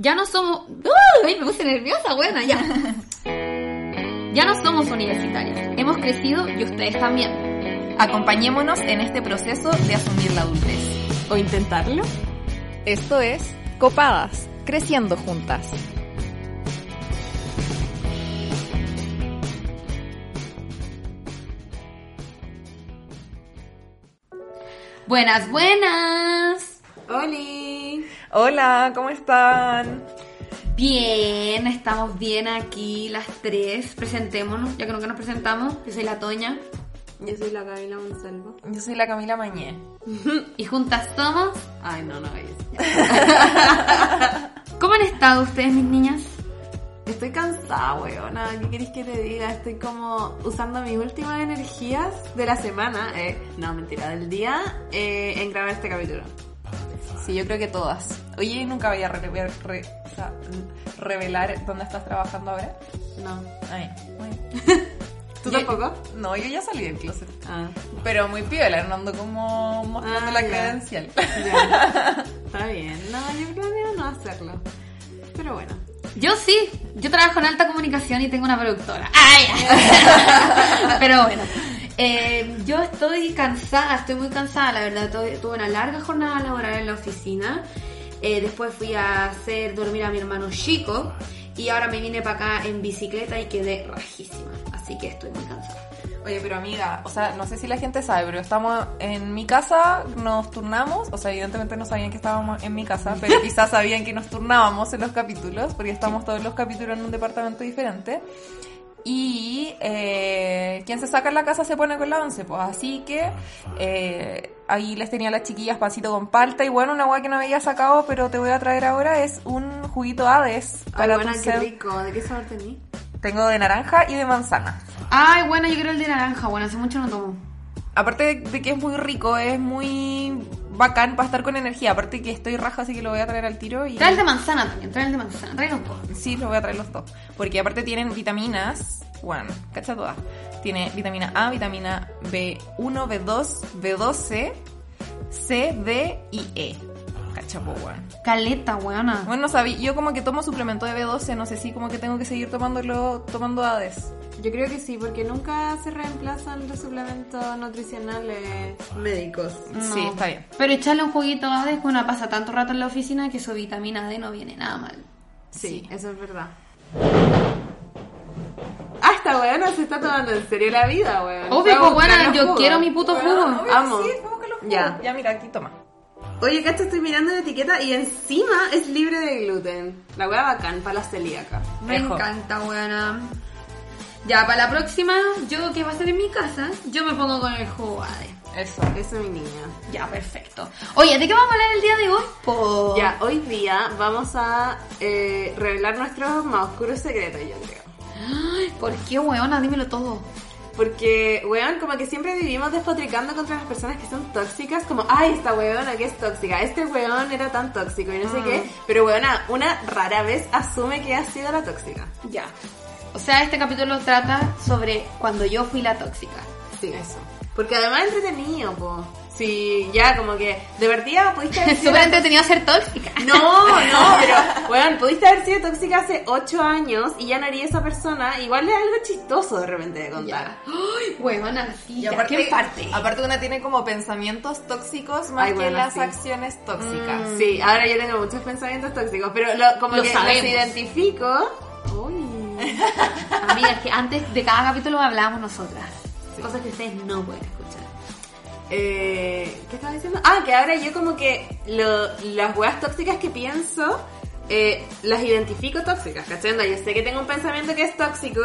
Ya no somos... ¡Uy! Me puse nerviosa, buena, ya. Ya no somos universitarias. Hemos crecido y ustedes también. Acompañémonos en este proceso de asumir la adultez. ¿O intentarlo? Esto es Copadas, creciendo juntas. Buenas, buenas. ¡Holi! Hola, ¿cómo están? Bien, estamos bien aquí las tres. Presentémonos, ya que nunca nos presentamos. Yo soy la Toña. Yo soy la Camila Monsalvo. Yo soy la Camila Mañé. Y juntas somos... Ay, no, no es. ¿Cómo han estado ustedes, mis niñas? Estoy cansada, weona. ¿Qué queréis que te diga? Estoy como usando mis últimas energías de la semana, eh, no, mentira, del día, eh, en grabar este capítulo. Sí, yo creo que todas. Oye, nunca voy a re- re- re- o sea, revelar dónde estás trabajando ahora. No. Ay, bueno. ¿Tú Yo- tampoco? No, yo ya salí del closet. Ah, Pero muy piola, no ando como mostrando Ah, la ya. credencial. ya. Está bien. No, yo planeo no hacerlo. Pero bueno. Yo sí, yo trabajo en alta comunicación y tengo una productora. ¡Ay! Pero bueno, eh, yo estoy cansada, estoy muy cansada, la verdad. Tuve, una larga jornada laboral en la oficina. Eh, después fui a hacer dormir a mi hermano chico. Y ahora me vine para acá en bicicleta y quedé rajísima. Así que estoy muy cansada. Oye, pero amiga, o sea, no sé si la gente sabe, pero estamos en mi casa, nos turnamos, o sea, evidentemente no sabían que estábamos en mi casa, pero quizás sabían que nos turnábamos en los capítulos, porque estamos todos los capítulos en un departamento diferente. Y eh, quien se saca en la casa se pone con la once, pues así que eh, ahí les tenía a las chiquillas pancito con palta y bueno, una hueá que no había sacado, pero te voy a traer ahora es un juguito Hades Ay, para buena, tu qué rico. ¿De qué sabor tení? Tengo de naranja y de manzana. Ay, bueno, yo quiero el de naranja. Bueno, hace mucho no tomo. Aparte de, de que es muy rico, es muy bacán para estar con energía. Aparte que estoy raja, así que lo voy a traer al tiro. Y... Trae el de manzana también, trae el de manzana. Trae los dos. Sí, lo voy a traer los dos. Porque aparte tienen vitaminas. Bueno, cacha todas. Tiene vitamina A, vitamina B1, B2, B12, C, D y E. Cacha, po, weón. Caleta, weona. Bueno, no sabía. Yo como que tomo suplemento de B12, no sé si como que tengo que seguir tomándolo, tomando ADES. Yo creo que sí, porque nunca se reemplazan los suplementos nutricionales médicos. No. Sí, está bien. Pero echarle un juguito a Hades, una pasa tanto rato en la oficina que su vitamina D no viene nada mal. Sí, eso es verdad. Ah, esta weona se está tomando en serio la vida, weón. Obvio, pues, buscando yo quiero mi puto jugo. Amo. sí, ¿cómo que lo jugo? Ya. Ya, mira, aquí toma. Oye, cacho, estoy mirando la etiqueta y encima es libre de gluten. La wea bacán para la celíaca. Me Ejo. encanta, buena. Ya, para la próxima, yo que va a ser en mi casa, yo me pongo con el jugo Hades. Eso. Eso, mi niña. Ya, perfecto. Oye, ¿de qué vamos a hablar el día de hoy? Po- Ya, hoy día vamos a eh, revelar nuestros más oscuros secretos, yo creo. Ay, ¿Por qué, weona? Dímelo todo. Porque, weón, como que siempre vivimos despotricando contra las personas que son tóxicas, como, ay, esta weona que es tóxica, este weón era tan tóxico y no sé qué, pero weona, una rara vez asume que ha sido la tóxica. Ya. O sea, este capítulo trata sobre cuando yo fui la tóxica. Sí, eso. Porque además es entretenido, po. Sí, ya, como que, de verdad, pudiste haber Es sido... súper entretenido ser tóxica. No, no, pero, weón, pudiste haber sido tóxica hace 8 años y ya no haría esa persona, igual es algo chistoso de repente de contar. Ya. Ay, sí. Y aparte, ¿qué parte? aparte una tiene como pensamientos tóxicos más Ay, que bueno, las sí. acciones tóxicas. Sí, ahora yo tengo muchos pensamientos tóxicos, pero lo, como Lo que sabemos. los identifico. Uy. Amigas, que antes de cada capítulo hablábamos nosotras. Cosas que ustedes no pueden. Eh, ¿Qué estaba diciendo? Ah, que ahora yo como que lo- las weas tóxicas que pienso, eh, las identifico tóxicas, ¿cachai? Yo sé que tengo un pensamiento que es tóxico,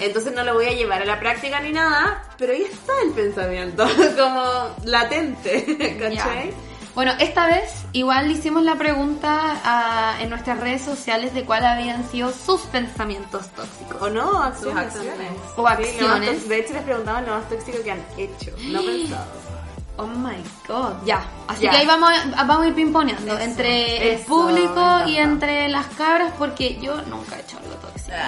entonces no lo voy a llevar a la práctica ni nada, pero ahí está el pensamiento, como latente, ¿cachai? Bueno, esta vez igual le hicimos la pregunta a- en nuestras redes sociales de cuáles habían sido sus pensamientos tóxicos. O no, acciones. acciones. también. O Sí, acciones. de hecho, les preguntamos lo más tóxico que han hecho, no pensado. Oh my god. Ya. Así Ya. que ahí vamos a, vamos a ir pimponeando entre el eso, público y entre las cabras porque yo nunca he hecho algo tóxico.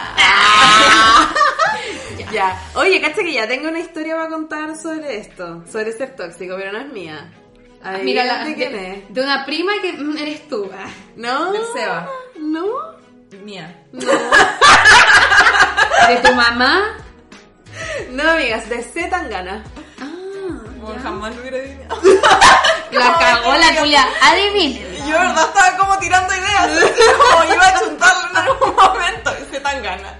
Ya. Oye, cacha que ya tengo una historia para contar sobre esto, sobre ser tóxico, pero no es mía. Mira, la, de quién es. de una prima que eres tú. ah. No, Del Seba. no, No. Mía. ¿De tu mamá? No, amigas, de C Tangana. Ah, Bueno, jamás lo hubiera adivinado. la cagó la culia. Adivine. Yo, verdad, estaba como tirando ideas. como iba a chuntarlo en algún momento. Y se tan gana.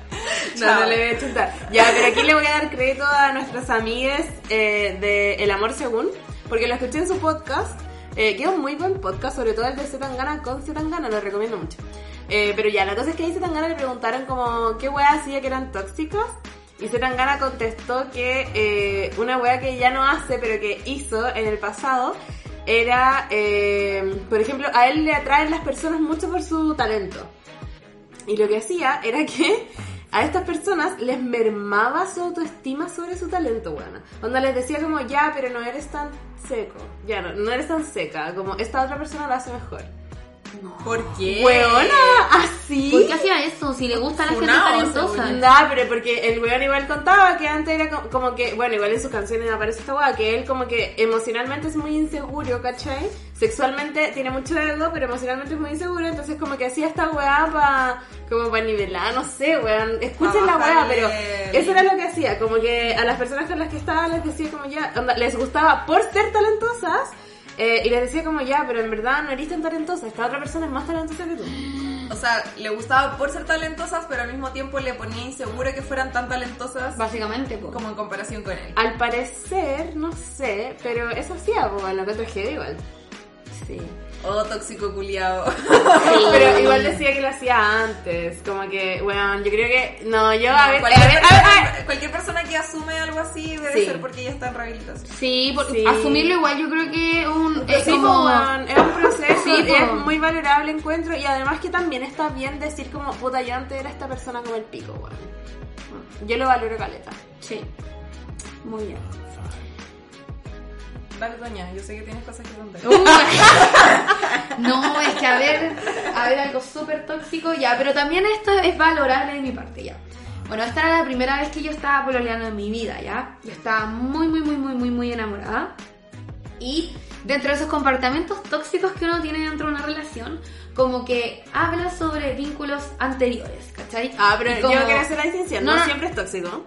No, no le voy a chutar. Ya, pero aquí le voy a dar crédito a nuestras amigas eh, de El Amor Según, porque lo escuché en su podcast, eh, que es un muy buen podcast, sobre todo el de Zetangana con Zetangana, lo recomiendo mucho. Eh, pero ya, la cosa es que ahí Zetangana le preguntaron como qué weas hacía que eran tóxicas, y Zetangana contestó que eh, una wea que ya no hace, pero que hizo en el pasado, era, eh, por ejemplo, a él le atraen las personas mucho por su talento. Y lo que hacía era que a estas personas les mermaba su autoestima sobre su talento, weona. Onda les decía como, ya, pero no eres tan seco. Ya, no, no eres tan seca. Como, esta otra persona lo hace mejor. ¿Por qué? Weona, así. ¿Por qué hacía eso? Si le gusta a la gente talentosa. Nah, pero porque el weón igual contaba que antes era co- como que, bueno, igual en sus canciones aparece esta weá, que él como que emocionalmente es muy inseguro, ¿cachai? Sexualmente tiene mucho ego, pero emocionalmente es muy inseguro, entonces como que hacía esta weá para como para nivelar, no sé, weón. Escuchen la weá, pero eso era lo que hacía, como que a las personas con las que estaba les decía como ya, onda, les gustaba por ser talentosas. Eh, y les decía como ya, pero en verdad no eres tan talentosa, esta otra persona es más talentosa que tú. O sea, le gustaba por ser talentosas, pero al mismo tiempo le ponía insegura que fueran tan talentosas Básicamente, po. como en comparación con él. Al parecer, no sé, pero eso hacía, pues, lo que traje igual. Sí. Oh, tóxico culiado. Pero igual decía que lo hacía antes, como que, bueno, yo creo que, no, yo a a cualquier, ver, a ver, persona, a ver. cualquier persona que asume algo así debe Sí. ser porque ya está en rehabilitación. Sí, por- Sí. asumirlo igual yo creo que un, es Sí, como... weón, es un proceso, es muy valorable encuentro y además que también está bien decir como, puta, yo antes era esta persona como el pico, weón. Yo lo valoro caleta. Sí. Muy bien. Dale, doña, yo sé que tienes cosas que contar. no, es que a ver, a ver algo súper tóxico ya, pero también esto es valorable de mi parte ya. Bueno, esta era la primera vez que yo estaba pololeando en mi vida, ¿ya? Yo estaba muy, muy, muy, muy, muy, muy enamorada. Y dentro de esos comportamientos tóxicos que uno tiene dentro de una relación, como que habla sobre vínculos anteriores, ¿cachai? Ah, pero como... yo quiero hacer la distinción, no, no, no, siempre es tóxico.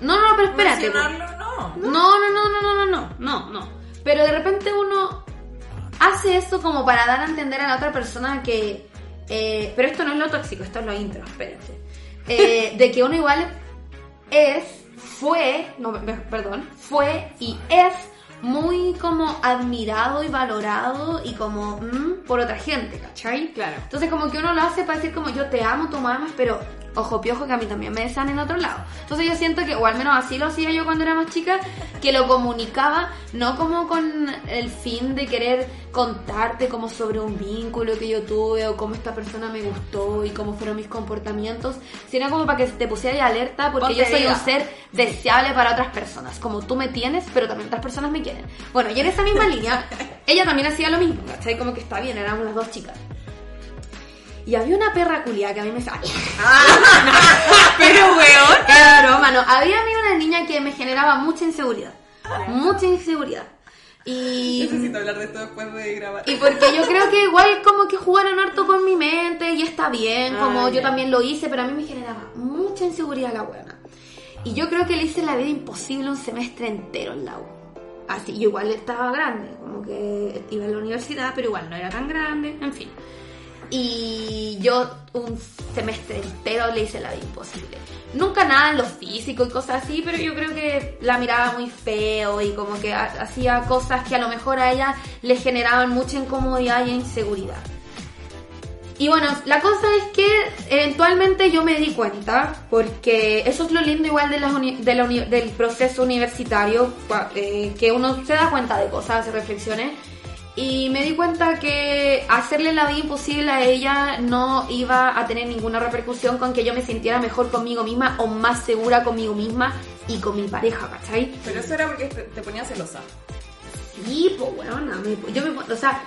No, no, pero espérate. Pues. No. No, no, no, no, no, no, no, no. no. Pero de repente uno hace eso como para dar a entender a la otra persona que... eh, pero esto no es lo tóxico, esto es lo intro, espérense. Eh, de que uno igual es, fue, no, perdón, fue y es muy como admirado y valorado y como mm, por otra gente, ¿cachai? Claro. Entonces como que uno lo hace para decir como yo te amo, tú me amas, pero ojo piojo que a mí también me desean en otro lado. Entonces yo siento que, o al menos así lo hacía yo cuando era más chica, que lo comunicaba no como con el fin de querer contarte como sobre un vínculo que yo tuve o cómo esta persona me gustó y cómo fueron mis comportamientos, sino como para que te pusieras alerta porque Ponte yo soy un ser deseable para otras personas, como tú me tienes, pero también otras personas me quieren. Bueno, y en esa misma línea, ella también hacía lo mismo, ¿cachai? Como que está bien, éramos las dos chicas. Y había una perra culiada que a mí me salía. Pero, weón. Era broma, no. Había a mí una niña que me generaba mucha inseguridad. Mucha inseguridad. Y, Necesito hablar de esto después de grabar. y porque yo creo que igual como que jugaron harto con mi mente y está bien, como Ah, yo también lo hice, pero a mí me generaba mucha inseguridad la buena. Y yo creo que le hice la vida imposible un semestre entero en la U. Así, yo igual estaba grande, como que iba a la universidad, pero igual no era tan grande, en fin. Y yo un semestre entero le hice la vida imposible. Nunca nada en lo físico y cosas así, pero yo creo que la miraba muy feo y como que ha- hacía cosas que a lo mejor a ella le generaban mucha incomodidad y inseguridad. Y bueno, la cosa es que eventualmente yo me di cuenta, porque eso es lo lindo igual de las uni- de la uni- del proceso universitario, eh, que uno se da cuenta de cosas, hace reflexiones, y me di cuenta que hacerle la vida imposible a ella no iba a tener ninguna repercusión con que yo me sintiera mejor conmigo misma o más segura conmigo misma y con mi pareja, ¿cachai? Pero eso era porque te, ponías celosa. Sí, pues bueno, yo me, o sea,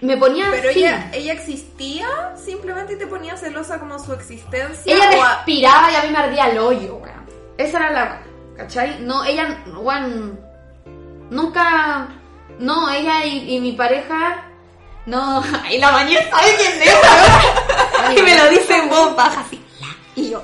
me ponía Pero así. ella, ella existía simplemente y te ponía celosa como su existencia. Ella o a- respiraba y a mí me ardía el hoyo, weón. Esa era la ¿cachai? No, ella, weón, nunca, no, ella y, mi pareja. No, y la bañé, ¿sabes quién es? Ay, y me lo dice en voz así. La, y yo.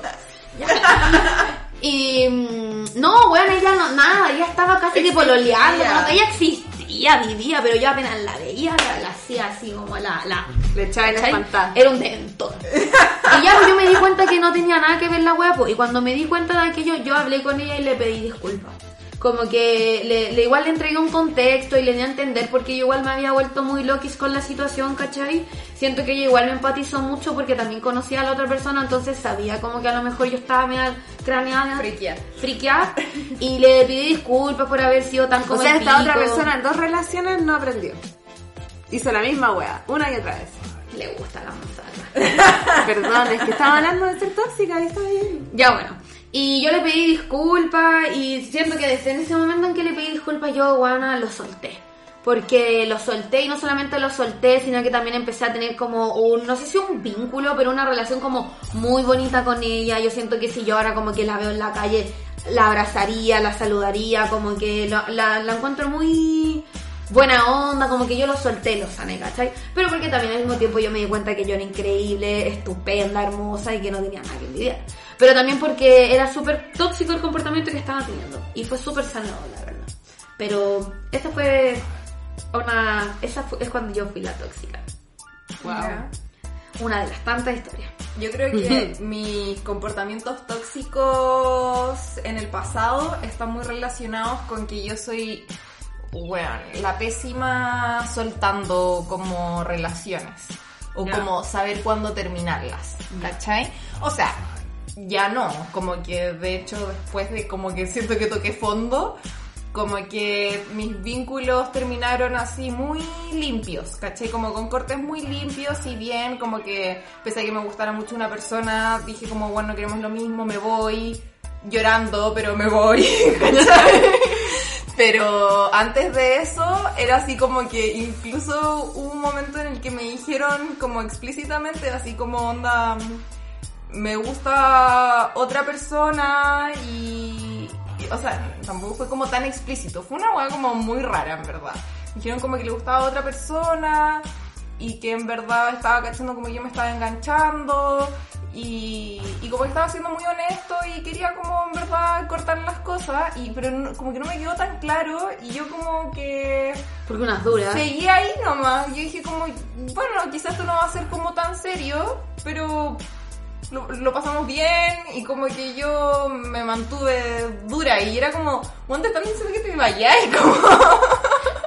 Ya. Y mm, no, bueno, ella no, nada, ella estaba casi tipo que pololeando, ella existía, vivía, pero yo apenas la veía, la, la hacía así como la... la Le echaba en Era un dentón. y ya pues, yo me di cuenta que no tenía nada que ver la hueá, pues, y cuando me di cuenta de aquello, yo hablé con ella y le pedí disculpas. Como que le, le- igual le entregué un contexto y le di a entender porque yo igual me había vuelto muy loquis con la situación, ¿cachai? Siento que ella igual me empatizó mucho porque también conocía a la otra persona, entonces sabía como que a lo mejor yo estaba media craneada, Friquear. friqueada, y le pedí disculpas por haber sido tan O como sea, el esta otra persona en dos relaciones no aprendió. Hizo la misma wea, una y otra vez. Le gusta la manzana. Perdón, es que estaba hablando de ser tóxica y está bien. Ya bueno. Y yo le pedí disculpas y siento que desde ese momento en que le pedí disculpas yo, guana, lo solté. Porque lo solté y no solamente lo solté, sino que también empecé a tener como un, no sé si un vínculo, pero una relación como muy bonita con ella. Yo siento que si yo ahora como que la veo en la calle, la abrazaría, la saludaría, como que la, la encuentro muy buena onda, como que yo lo solté, lo sané, ¿cachai? Pero porque también al mismo tiempo yo me di cuenta que yo era increíble, estupenda, hermosa y que no tenía nada que envidiar. Pero también porque era súper tóxico el comportamiento que estaba teniendo. Y fue súper sanador, la verdad. Pero esa fue una... Esa fue- es cuando yo fui la tóxica. Ya. Una de las tantas historias. Yo creo que mis comportamientos tóxicos en el pasado están muy relacionados con que yo soy, bueno, la pésima soltando como relaciones. O como saber cuándo terminarlas, ¿cachai? O sea, ya no, como que de hecho después de como que siento que toqué fondo, como que mis vínculos terminaron así muy limpios, ¿cachai? Como con cortes muy limpios y bien, como que pese a que me gustara mucho una persona, dije como, bueno, queremos lo mismo, me voy llorando, pero me voy. Pero antes de eso era así como que incluso hubo un momento en el que me dijeron como explícitamente, así como onda, me gusta otra persona y, y, o sea, tampoco fue como tan explícito, fue una hueá como muy rara en verdad. Dijeron como que le gustaba a otra persona y que en verdad estaba cachando como que yo me estaba enganchando y, y como que estaba siendo muy honesto y quería como en verdad cortar las cosas y pero no- como que no me quedó tan claro y yo como que Porque unas duras. seguí ahí nomás. Yo dije como, bueno, quizás esto no va a ser como tan serio, pero lo, lo pasamos bien y como que yo me mantuve dura y era como, te están diciendo que te vayas y como,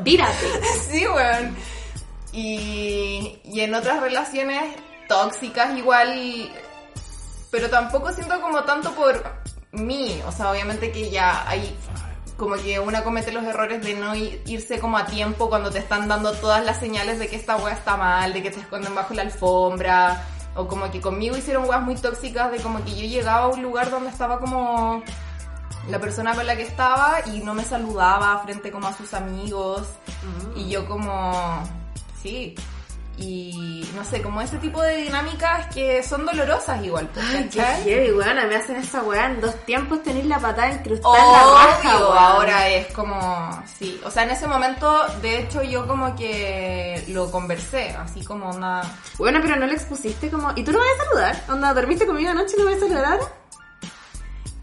Vírate. sí, weón. Y, y en otras relaciones tóxicas igual, pero tampoco siento como tanto por mí, o sea, obviamente que ya hay como que una comete los errores de no irse como a tiempo cuando te están dando todas las señales de que esta wea está mal, de que te esconden bajo la alfombra, o como que conmigo hicieron weas muy tóxicas de como que yo llegaba a un lugar donde estaba como la persona con la que estaba y no me saludaba frente como a sus amigos. Y yo como sí y no sé como ese tipo de dinámicas que son dolorosas igual pues, Ay, qué heavy, weona, me hacen esa weá en dos tiempos tenéis la patada incrustada en la raja, ahora es como, sí, o sea, en ese momento, de hecho, yo como que lo conversé, así como una... Bueno, pero no le expusiste como... ¿Y tú no me vas a saludar? Onda, ¿dormiste conmigo anoche y no me vas a saludar?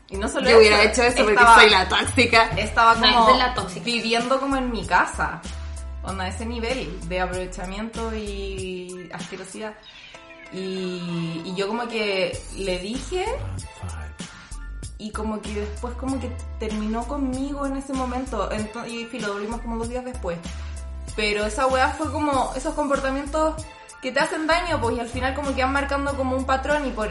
Y no solo Yo hubiera hecho eso porque estaba- soy la tóxica. Estaba como es la tóxica. viviendo como en mi casa, onda, ese nivel de aprovechamiento y asquerosidad. Y, yo como que le dije y como que después como que terminó conmigo en ese momento. Ento- y filo, volvimos como dos días después. Pero esa weá fue como esos comportamientos que te hacen daño pues y al final como que van marcando como un patrón. Y por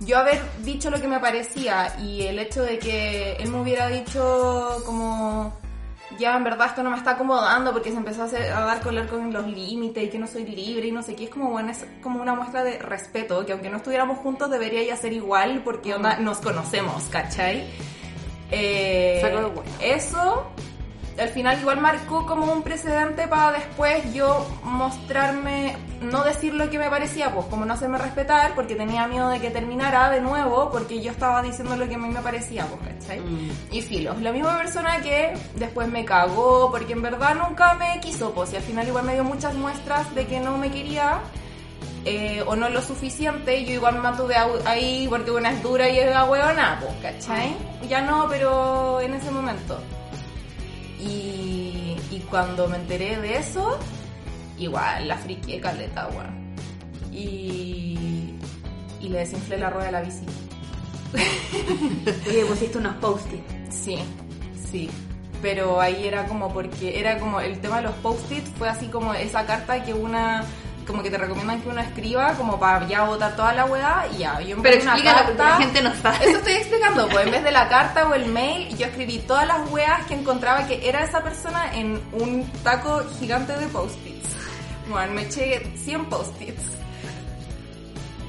yo haber dicho lo que me parecía y el hecho de que él me hubiera dicho como ya en verdad esto no me está acomodando porque se empezó a, hacer- a dar color con los límites y que no soy libre y no sé qué, es como bueno, es como una muestra de respeto, que aunque no estuviéramos juntos debería ya ser igual porque onda, nos conocemos, ¿cachai? Eh, eso al final igual marcó como un precedente para después yo mostrarme, no decir lo que me parecía, pues como no hacerme respetar porque tenía miedo de que terminara de nuevo porque yo estaba diciendo lo que a mí me parecía, pues, ¿cachai? Y filo, la misma persona que después me cagó porque en verdad nunca me quiso, pues y al final igual me dio muchas muestras de que no me quería eh, o no lo suficiente, yo igual me mantuve au- ahí porque una es dura y es ahueona, pues, ¿cachai? Ya no, pero en ese momento. Y, y cuando me enteré de eso, igual la friqué caleta, weón. Y, y le desinflé la rueda de la bici. Y le pusiste unos post-it. Sí, sí. Pero ahí era como porque era como el tema de los post-it fue así como esa carta que una como que te recomiendan que uno escriba como para ya botar toda la weá y ya. Yo Pero explícalo porque la gente no sabe. Eso estoy explicando, pues en vez de la carta o el mail, yo escribí todas las weas que encontraba que era esa persona en un taco gigante de post-its. Bueno, me eché 100 post-its.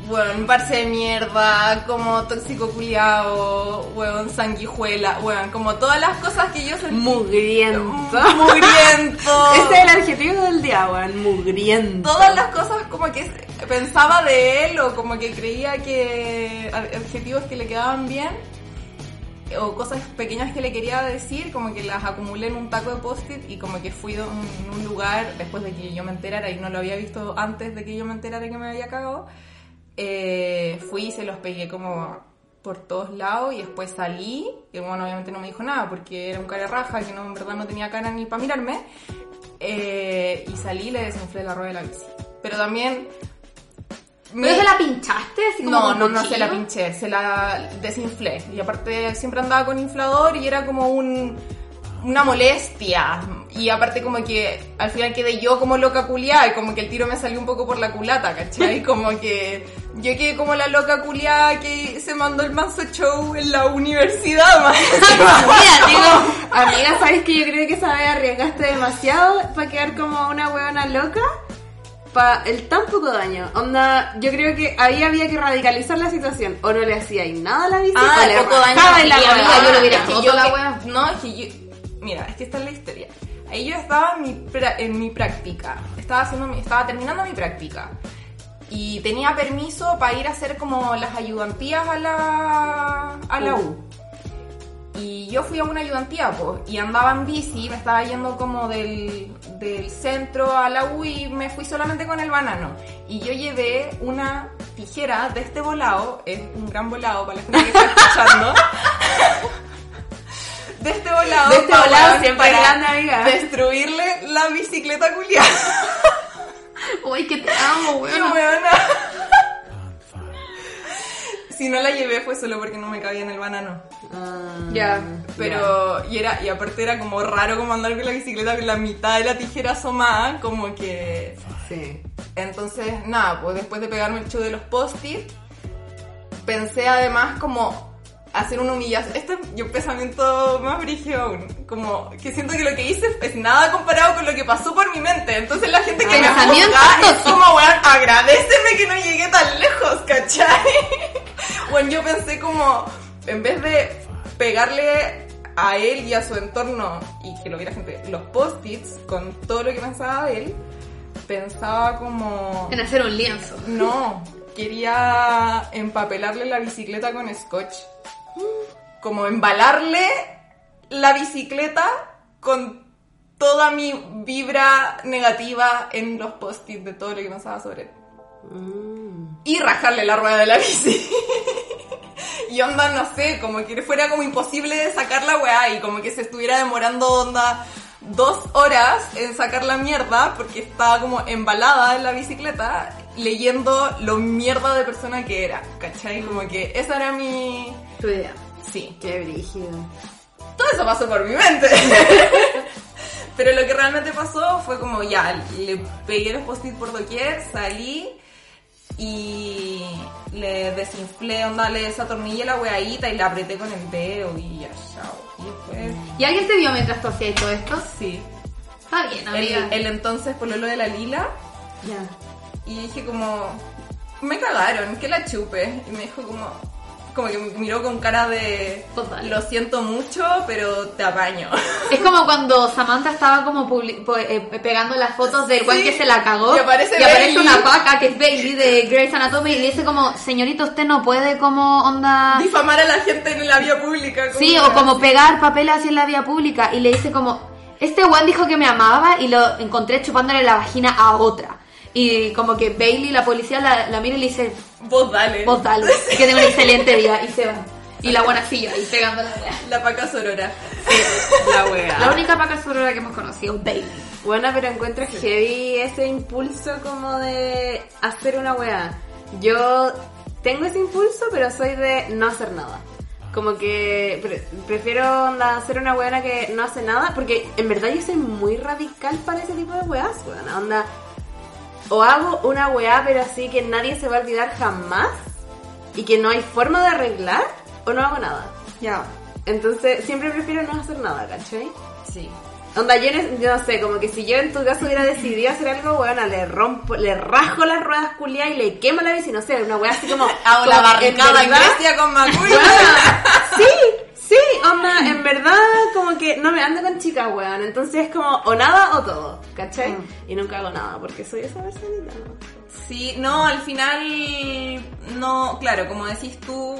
Bueno, un parce de mierda, como tóxico culiao, weón, sanguijuela, weón, como todas las cosas que yo sentí. Mugriento. Mugriento. Ese es el adjetivo del día, weón. Mugriento. todas las cosas como que pensaba de él o como que creía que adjetivos que le quedaban bien o cosas pequeñas que le quería decir, como que las acumulé en un taco de post-it y como que fui a un, un lugar después de que yo me enterara y no lo había visto antes de que yo me enterara que me había cagado, eh, fui y se los pegué como por todos lados y después salí y bueno, obviamente no me dijo nada porque era un cara raja que no, en verdad no tenía cara ni para mirarme eh, y salí y le desinflé la rueda de la bici. Pero también... ¿Pero me- se la pinchaste? Así como no, no, no se la pinché, se la desinflé. Y aparte siempre andaba con inflador y era como un, una molestia. Y aparte como que al final quedé yo como loca culiada y como que el tiro me salió un poco por la culata, ¿cachai? Como que yo quedé como la loca culiada que se mandó el manso show en la universidad, man. Mira, digo, Amiga, ¿sabes que yo creo que esa vez arriesgaste demasiado para quedar como una huevona loca? Para el tan poco daño. Onda, yo creo que ahí había que radicalizar la situación. O no le hacíais nada a la bici, Ah, o le poco daño. rajabais la amiga, yo lo hubiera Es que roto yo la que- wea. No, es que yo... Mira, es que esta es la historia. Ahí yo estaba en mi, pra- en mi práctica. Estaba, haciendo mi- estaba terminando mi práctica. Y tenía permiso para ir a hacer como las ayudantías a la, a la U. Y yo fui a una ayudantía, pues, y andaba en bici, me estaba yendo como del, del centro a la U y me fui solamente con el banano. Y yo llevé una tijera de este volado, es un gran volado para la gente que está escuchando. De este volado. De este pa- volado para- siempre para amiga. Destruirle la bicicleta culiada. Uy, que te amo, weón. Si no la llevé fue solo porque no me cabía en el banano. Ah, Ya. Pero, y era, y aparte era como raro como andar con la bicicleta con la mitad de la tijera asomada, como que... Sí. Entonces, nada, pues después de pegarme el show de los post-it, pensé además como hacer una humillación. Este es yo pensamiento más brígido aún. Como que siento que lo que hice es nada comparado con lo que pasó por mi mente. Entonces la gente que me juzga es como, weón, agradeceme que no llegué tan lejos, ¿cachai? Bueno, yo pensé como, en vez de pegarle a él y a su entorno y que lo viera gente, los post-its con todo lo que pensaba de él, pensaba como... En hacer un lienzo. No, quería empapelarle la bicicleta con scotch. Como embalarle la bicicleta con toda mi vibra negativa en los post-its de todo lo que pensaba sobre él. Mm. Y rajarle la rueda de la bici. y onda, no sé, como que fuera como imposible de sacar la weá y como que se estuviera demorando onda dos horas en sacar la mierda porque estaba como embalada en la bicicleta leyendo lo mierda de persona que era, ¿cachai? Como que esa era mi... Tu idea. Sí, Qué brígido. todo eso pasó por mi mente. Pero lo que realmente pasó fue como ya, le pegué los post-it por doquier, salí y le desinflé, onda, le desatornillé la weadita y la apreté con el dedo y ya, chao. Y después, ¿Y alguien te vio mientras tú hacías todo esto? sí. Está bien, El, amiga. el entonces pololo de la lila Ya. y dije como, me cagaron, que la chupe. Y me dijo como, como que me miró con cara de, Total. lo siento mucho, pero te apaño. Es como cuando Samantha estaba como po- eh, pegando las fotos del Sí. que se la cagó Y aparece una paca que es Bailey de Grey's Anatomy y le dice como, señorita, usted no puede como onda... difamar a la gente en la vía pública. Sí, o como así. pegar papel así en la vía pública y le dice como, este Juan dijo que me amaba y lo encontré chupándole la vagina a otra. Y como que Bailey, la policía, la, la mira y le dice, Vos dale. vos dale, que tenga un excelente día. Y se va. Y la buena sigue ahí pegando la wea. La paca sorora. La wea. La única paca sorora que hemos conocido, Bailey. Bueno, pero encuentro heavy ese impulso como de hacer una weá. Yo tengo ese impulso, pero soy de no hacer nada. Como que pre- prefiero hacer una weá que no hace nada, porque en verdad yo soy muy radical para ese tipo de weás, weón. Onda, o hago una weá, pero así que nadie se va a olvidar jamás, y que no hay forma de arreglar, o no hago nada. Ya. Entonces, siempre prefiero no hacer nada, ¿cachai? Sí. Onda, yo, no- yo no sé, como que si yo en tu caso hubiera decidido hacer algo, bueno, le rompo, le rajo las ruedas culiadas y le quemo la bici, no sé, una weá así como... La como, barricada en Grecia con Macul. Sí, sí, onda, en verdad como que no me ando con chicas, weón, entonces es como o nada o todo, ¿cachai? Mm. Y nunca hago nada, porque soy esa personita. Sí, no, al final, no, claro, como decís tú,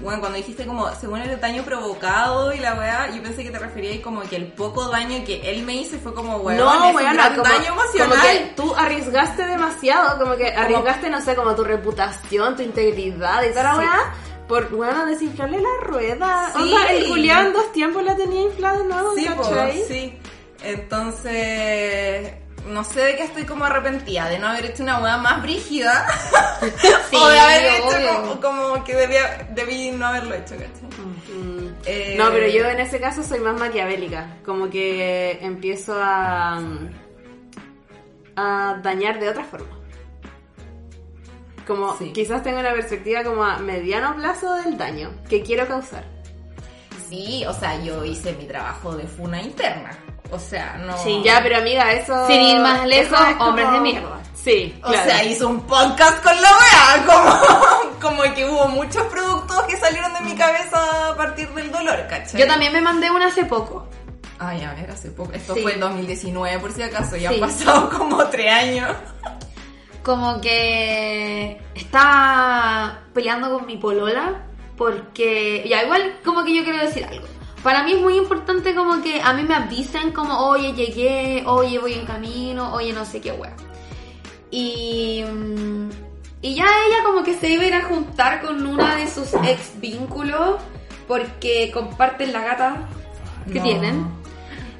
bueno, cuando dijiste como, según el daño provocado y la weá, yo pensé que te referías como que el poco daño que él me hizo fue como, weón, no, como, daño emocional. como que tú arriesgaste demasiado, como que arriesgaste, no sé, como tu reputación, tu integridad y toda la Sí. weá, por, bueno, desinflarle la rueda. Sí. Onda, el Julián dos tiempos la tenía inflada de nuevo, Sí, sí. Entonces, no sé de qué estoy como arrepentida, de no haber hecho una weá más brígida. Sí, o de haber hecho como, como que debía, debí no haberlo hecho, ¿cachai? Mm. Eh, No, pero yo en ese caso soy más maquiavélica. Como que empiezo a. a dañar de otra forma. Como Sí. quizás tengo una perspectiva como a mediano plazo del daño que quiero causar. Sí, o sea, yo hice mi trabajo de funa interna. O sea, no. Ya, pero amiga, eso. Sin ir más lejos, es como- hombres de mierda. Sí, O claro. sea, hizo un podcast con la wea, como, como que hubo muchos productos que salieron de mi cabeza a partir del dolor, ¿cachai? Yo también me mandé una hace poco. Ay, a ver, hace poco. Esto Sí. fue en 2019, por si acaso, ya Sí. han pasado como tres años. Como que estaba peleando con mi polola porque ya igual como que yo quiero decir algo. Para mí es muy importante como que a mí me avisen como, oye, llegué, oye, voy en camino, oye, no sé qué wea. Y, y ya ella como que se iba a ir a juntar con una de sus ex vínculos porque comparten la gata que No. tienen.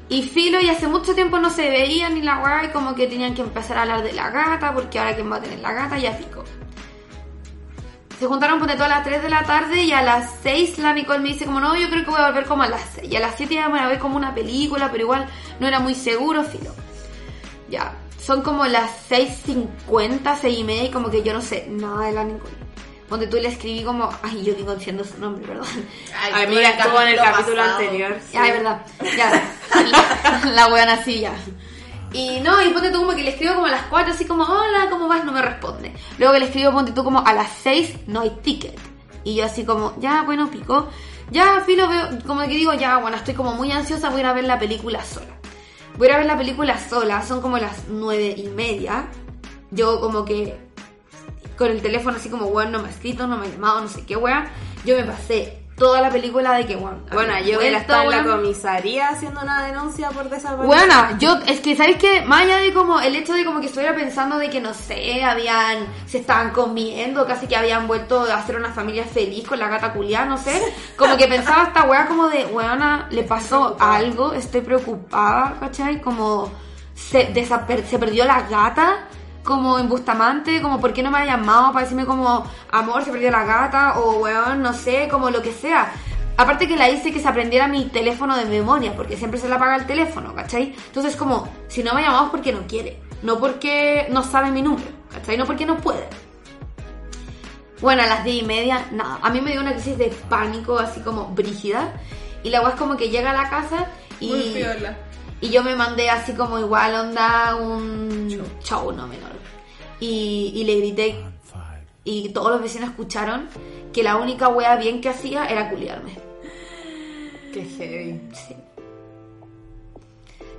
Y Filo y hace mucho tiempo no se veían ni la weá y como que tenían que empezar a hablar de la gata porque ahora quién va a tener la gata ya pico. Se juntaron ponte todas las 3 de la tarde y a las 6 la Nicole me dice como no, yo creo que voy a volver como a las 6. Y a las 7 íbamos a ver como una película, pero igual no era muy seguro, Filo. Ya, son como las 6.50, 6 y media y como que yo no sé nada de la Nicole. Donde tú le escribí como, ay, yo digo diciendo su nombre, ¿verdad? Ay, amiga, estuvo en el capítulo pasado. anterior. sí. Ya, es verdad. Ya. la weona así ya. Y no, y ponte tú como que le escribo como a las 4, así como, hola, ¿cómo vas? No me responde. Luego que le escribo, ponte tú como a las 6, no hay ticket. Y yo así como, ya, bueno, pico. Ya, filo, veo, como que digo, ya, bueno, estoy como muy ansiosa, voy a ir a ver la película sola. Voy a ir a ver la película sola, son como las 9 y media. Yo como que con el teléfono así como, weón, no me ha escrito, no me ha llamado, no sé qué, weón. Yo me pasé toda la película de que, weón. Bueno, yo que vuelto, estaba en la comisaría haciendo una denuncia por desaparición. Bueno, yo, es que, ¿sabes qué? Más allá de como, el hecho de como que estuviera pensando de que, no sé, habían, se estaban comiendo, casi que habían vuelto a hacer una familia feliz con la gata culiada, no sé. Como que pensaba esta weá como de, weona, le pasó algo, estoy preocupada, ¿cachai? Como, se, se perdió la gata, como en Bustamante, como, ¿por qué no me ha llamado para decirme como, amor, se perdió la gata? O, weón, no sé, como lo que sea. Aparte que la hice que se aprendiera mi teléfono de memoria, porque siempre se la apaga el teléfono, ¿cachai? Entonces como, si no me ha llamado es porque no quiere, no porque no sabe mi número, ¿cachai? No porque no puede. Bueno, a las diez y media, nada. A mí me dio una crisis de pánico así como brígida. Y la es como que llega a la casa y... Y yo me mandé así como igual onda un show, no menor. Y, y le grité y todos los vecinos escucharon que la única wea bien que hacía era culiarme. Qué heavy. Sí.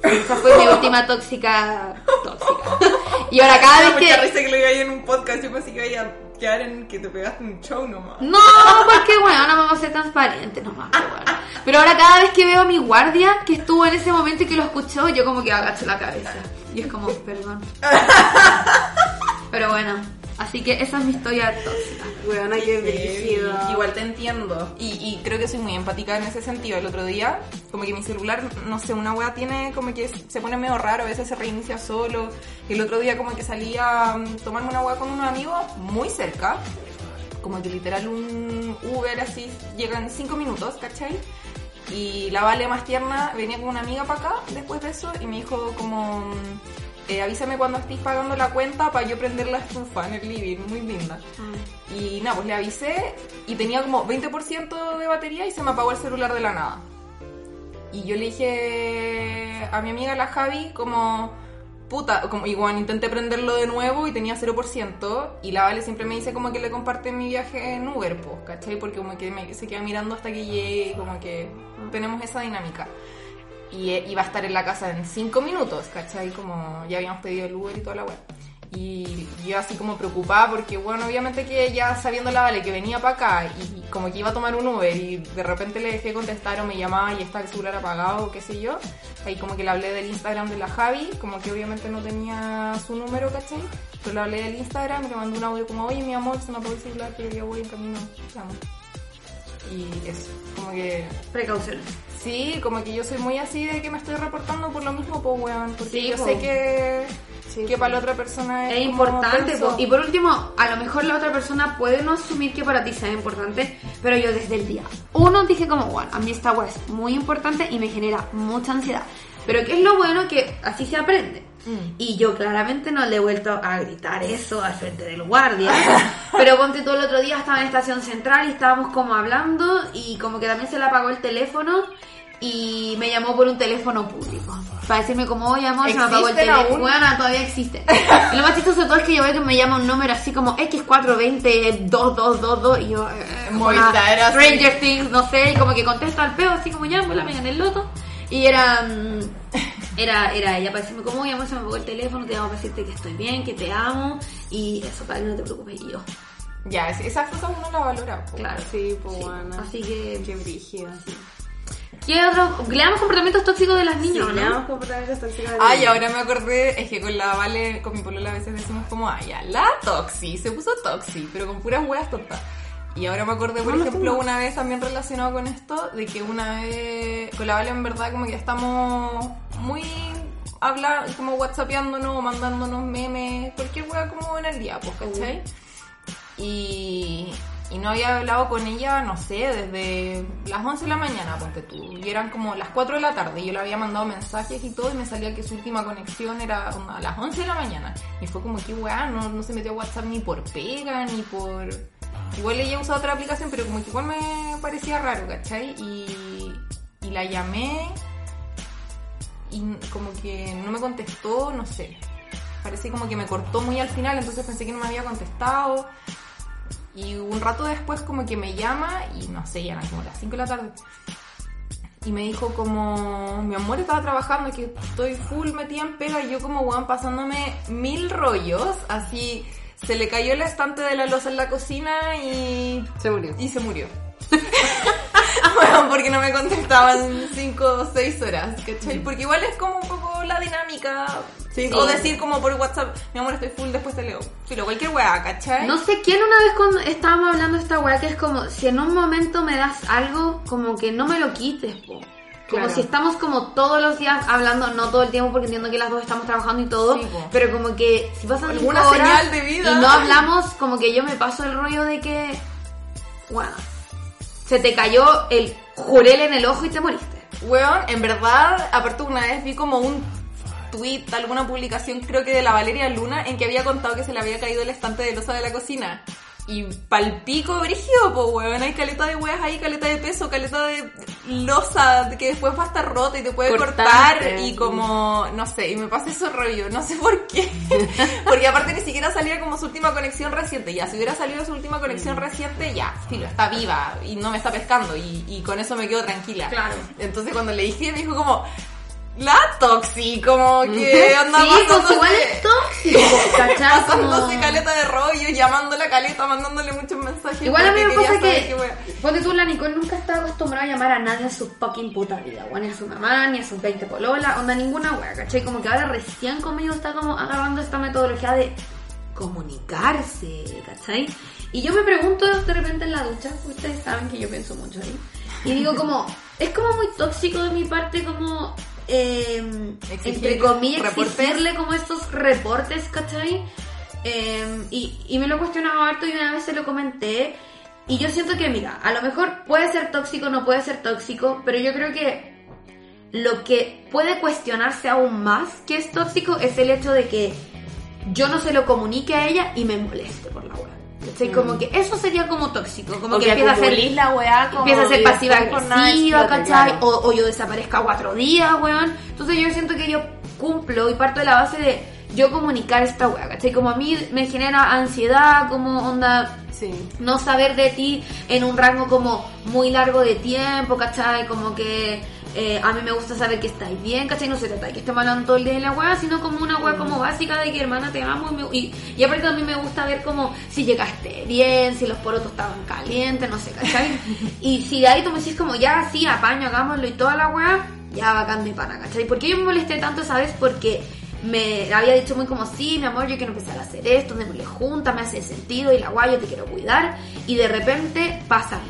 Sí, Esa fue mi última tóxica tóxica. Y ahora cada vez Ah, que... risa que lo iba en un podcast, yo pensé que iba a quedar en que te pegaste un show nomás. No, porque bueno, ahora vamos a ser transparentes nomás. Pero, bueno. pero ahora cada vez que veo a mi guardia que estuvo en ese momento y que lo escuchó, yo como que agacho la cabeza. Y es como, perdón. Pero bueno, así que esa es mi historia tóxica. Weona, qué brígido. Igual te entiendo. Y, y creo que soy muy empática en ese sentido. El otro día, como que mi celular, no sé, una wea tiene como que se pone medio raro, a veces se reinicia solo. El otro día como que salía a mm, tomarme una wea con unos amigos muy cerca. Como que literal un Uber así llega en 5 minutos, ¿cachai? Y la Vale más tierna venía con una amiga para acá después de eso y me dijo como... mm, eh, avísame cuando estéis pagando la cuenta para yo prender la estufa en el living, muy linda. Y nada, pues le avisé y tenía como 20% de batería y se me apagó el celular de la nada. Y yo le dije a mi amiga la Javi como, puta, como igual intenté prenderlo de nuevo y tenía 0%. Y la Vale siempre me dice como que le comparte mi viaje en Uber, pues, ¿cachai? Porque como que me, se queda mirando hasta que llegue, como que tenemos esa dinámica. Y iba a estar en la casa en 5 minutos, ¿cachai? Como ya habíamos pedido el Uber y toda la web. Y yo así como preocupada porque, bueno, obviamente que ya sabiendo la Vale que venía para acá y como que iba a tomar un Uber y de repente le dejé contestar o me llamaba y estaba el celular apagado o qué sé yo, ahí como que le hablé del Instagram de la Javi, como que obviamente no tenía su número, ¿cachai? Pero le hablé del Instagram le mandé un audio como, oye, mi amor, se me apagó el celular, pero ya voy en camino, amo. Y eso, como que Precauciones. Sí, como que yo soy muy así de que me estoy reportando por lo mismo, pues, weón. Porque Sí, yo po. sé que, que para la otra persona es, Es importante. po. Y por último, a lo mejor la otra persona puede no asumir que para ti sea importante, pero yo desde el día uno dije como, bueno, a mí esta web es muy importante y me genera mucha ansiedad. Pero que es lo bueno que así se aprende. Mm. Y yo claramente no le he vuelto a gritar eso al frente del guardia. pero ponte todo el otro día estaba en estación central y estábamos como hablando y como que también se le apagó el teléfono y me llamó por un teléfono público. Para decirme como, oye amor, se me apagó el ¿Existen teléfono. Bueno, todavía existe. Y lo más chistoso de todo es que yo veo que me llama un número así como X420-2222 y yo... Eh. Stranger Things, no sé, y como que contesto al peo así como ya, pues la en el loto. Y era... mm, Era, era ella para decirme como, oye amor, se me apagó el teléfono, te llamo para decirte que estoy bien, que te amo y eso, para que no te preocupes. Y yo, Ya, es- esas cosas uno las valora. po. claro. Sí, pues Sí, bueno. Así que... Qué brígido. ¿Qué otro? Leamos comportamientos tóxicos de las Sí, niñas, le ¿no? damos comportamientos tóxicos de Ay, niños. ahora me acordé, es que con la Vale, con mi polola a veces decimos como, ay, ya, la Toxi, se puso Toxi, pero con puras weas tontas. Y ahora me acordé, por ejemplo, una vez también relacionado con esto, de que una vez, con la Vale en verdad como que estamos muy hablar, como whatsappeándonos, mandándonos memes, cualquier wea como en el día, pues, ¿cachai? Y, y no había hablado con ella, no sé, desde las 11 de la mañana, ponte tú. Y eran como las 4 de la tarde. Y yo le había mandado mensajes y todo, y me salía que su última conexión era a las 11 de la mañana. Y fue como que, weá, no, no se metió a WhatsApp ni por pega, ni por. Igual ella usado otra aplicación, pero como que igual me parecía raro, ¿cachai? Y, la llamé y como que no me contestó, no sé. Parece como que me cortó muy al final, entonces pensé que no me había contestado. Y un rato después como que me llama y no sé, ya eran como las 5 de la tarde. Y me dijo como, mi amor estaba trabajando, que estoy full metida en pega y yo como weón pasándome mil rollos, así se le cayó el estante de la loza en la cocina y Se murió. y se murió. bueno, porque no me contestaban 5 o 6 horas, ¿cachai? Porque igual es como un poco la dinámica. Sí, o decir como por WhatsApp, mi amor estoy full, después te leo. Pero cualquier weá, ¿cachai? No sé quién una vez cuando estábamos hablando de esta weá que es como si en un momento me das algo, como que no me lo quites, po. Como Claro. si estamos como todos los días hablando, no todo el tiempo porque entiendo que las dos estamos trabajando y todo, Sí, pero como que si pasan Alguna horas señal de vida. y no hablamos, como que yo me paso el rollo de que, bueno, se te cayó el jurel en el ojo y te moriste. Weón, en verdad, aparte una vez vi como un tweet, alguna publicación, creo que de la Valeria Luna, en que había contado que se le había caído el estante de losa de la cocina. Y palpico brígido, po weón, hay caleta de weas ahí, caleta de peso, caleta de losa que después va a estar rota y te puede Cortante, cortar y como, no sé, y me pasa eso rollo, no sé por qué. Porque aparte ni siquiera salía como su última conexión reciente, ya, si hubiera salido su última conexión reciente, ya, filo, está viva y no me está pescando y, y con eso me quedo tranquila. Claro. Entonces cuando le dije, me dijo como, la toxi, como que anda sí, pasándose- igual es tóxico, ¿cachai? pasándose caleta de rollo, llamándola a caleta, mandándole muchos mensajes. Igual a mí me pasa que, ponte tú, la Nicole nunca está acostumbrada a llamar a nadie en su fucking puta vida, ni a su mamá, ni a sus 20 pololas, onda ninguna wea, ¿cachai? Como que ahora recién conmigo está como agarrando esta metodología de comunicarse, ¿cachai? Y yo me pregunto de repente en la ducha, ustedes saben que yo pienso mucho ahí, y digo como, es como muy tóxico de mi parte como, eh, Exigir entre comillas, reportes. exigirle como estos reportes, ¿cachai? Eh, y, y me lo he cuestionado harto y una vez se lo comenté. Y yo siento que, mira, a lo mejor puede ser tóxico, no puede ser tóxico, pero yo creo que lo que puede cuestionarse aún más que es tóxico es el hecho de que yo no se lo comunique a ella y me moleste por la web. ¿Cachai? Como que eso sería como tóxico, como O que, empieza a ser la weá como empieza a ser pasiva agresiva, ¿cachai? claro. O, o yo desaparezca cuatro días, weón. Entonces yo siento que yo cumplo y parto de la base de yo comunicar esta weá, ¿cachai? Como a mí me genera ansiedad, como onda Sí. no saber de ti en un rango como muy largo de tiempo, ¿cachai? Como que eh, a mí me gusta saber que estáis bien, ¿cachai? No se trata de que estemos hablando todo el día de la weá, sino como una weá como básica de que hermana te amo y, y, aparte a mí me gusta ver como si llegaste bien, si los porotos estaban calientes, no sé, ¿cachai? y si de ahí tú me decís como ya, sí, apaño, hagámoslo y toda la weá, ya bacán de pana, ¿cachai? ¿Por qué yo me molesté tanto esa vez? Porque me había dicho muy como, sí, mi amor, yo quiero empezar a hacer esto, démosle junta, me hace sentido y la guay, yo te quiero cuidar. Y de repente pasan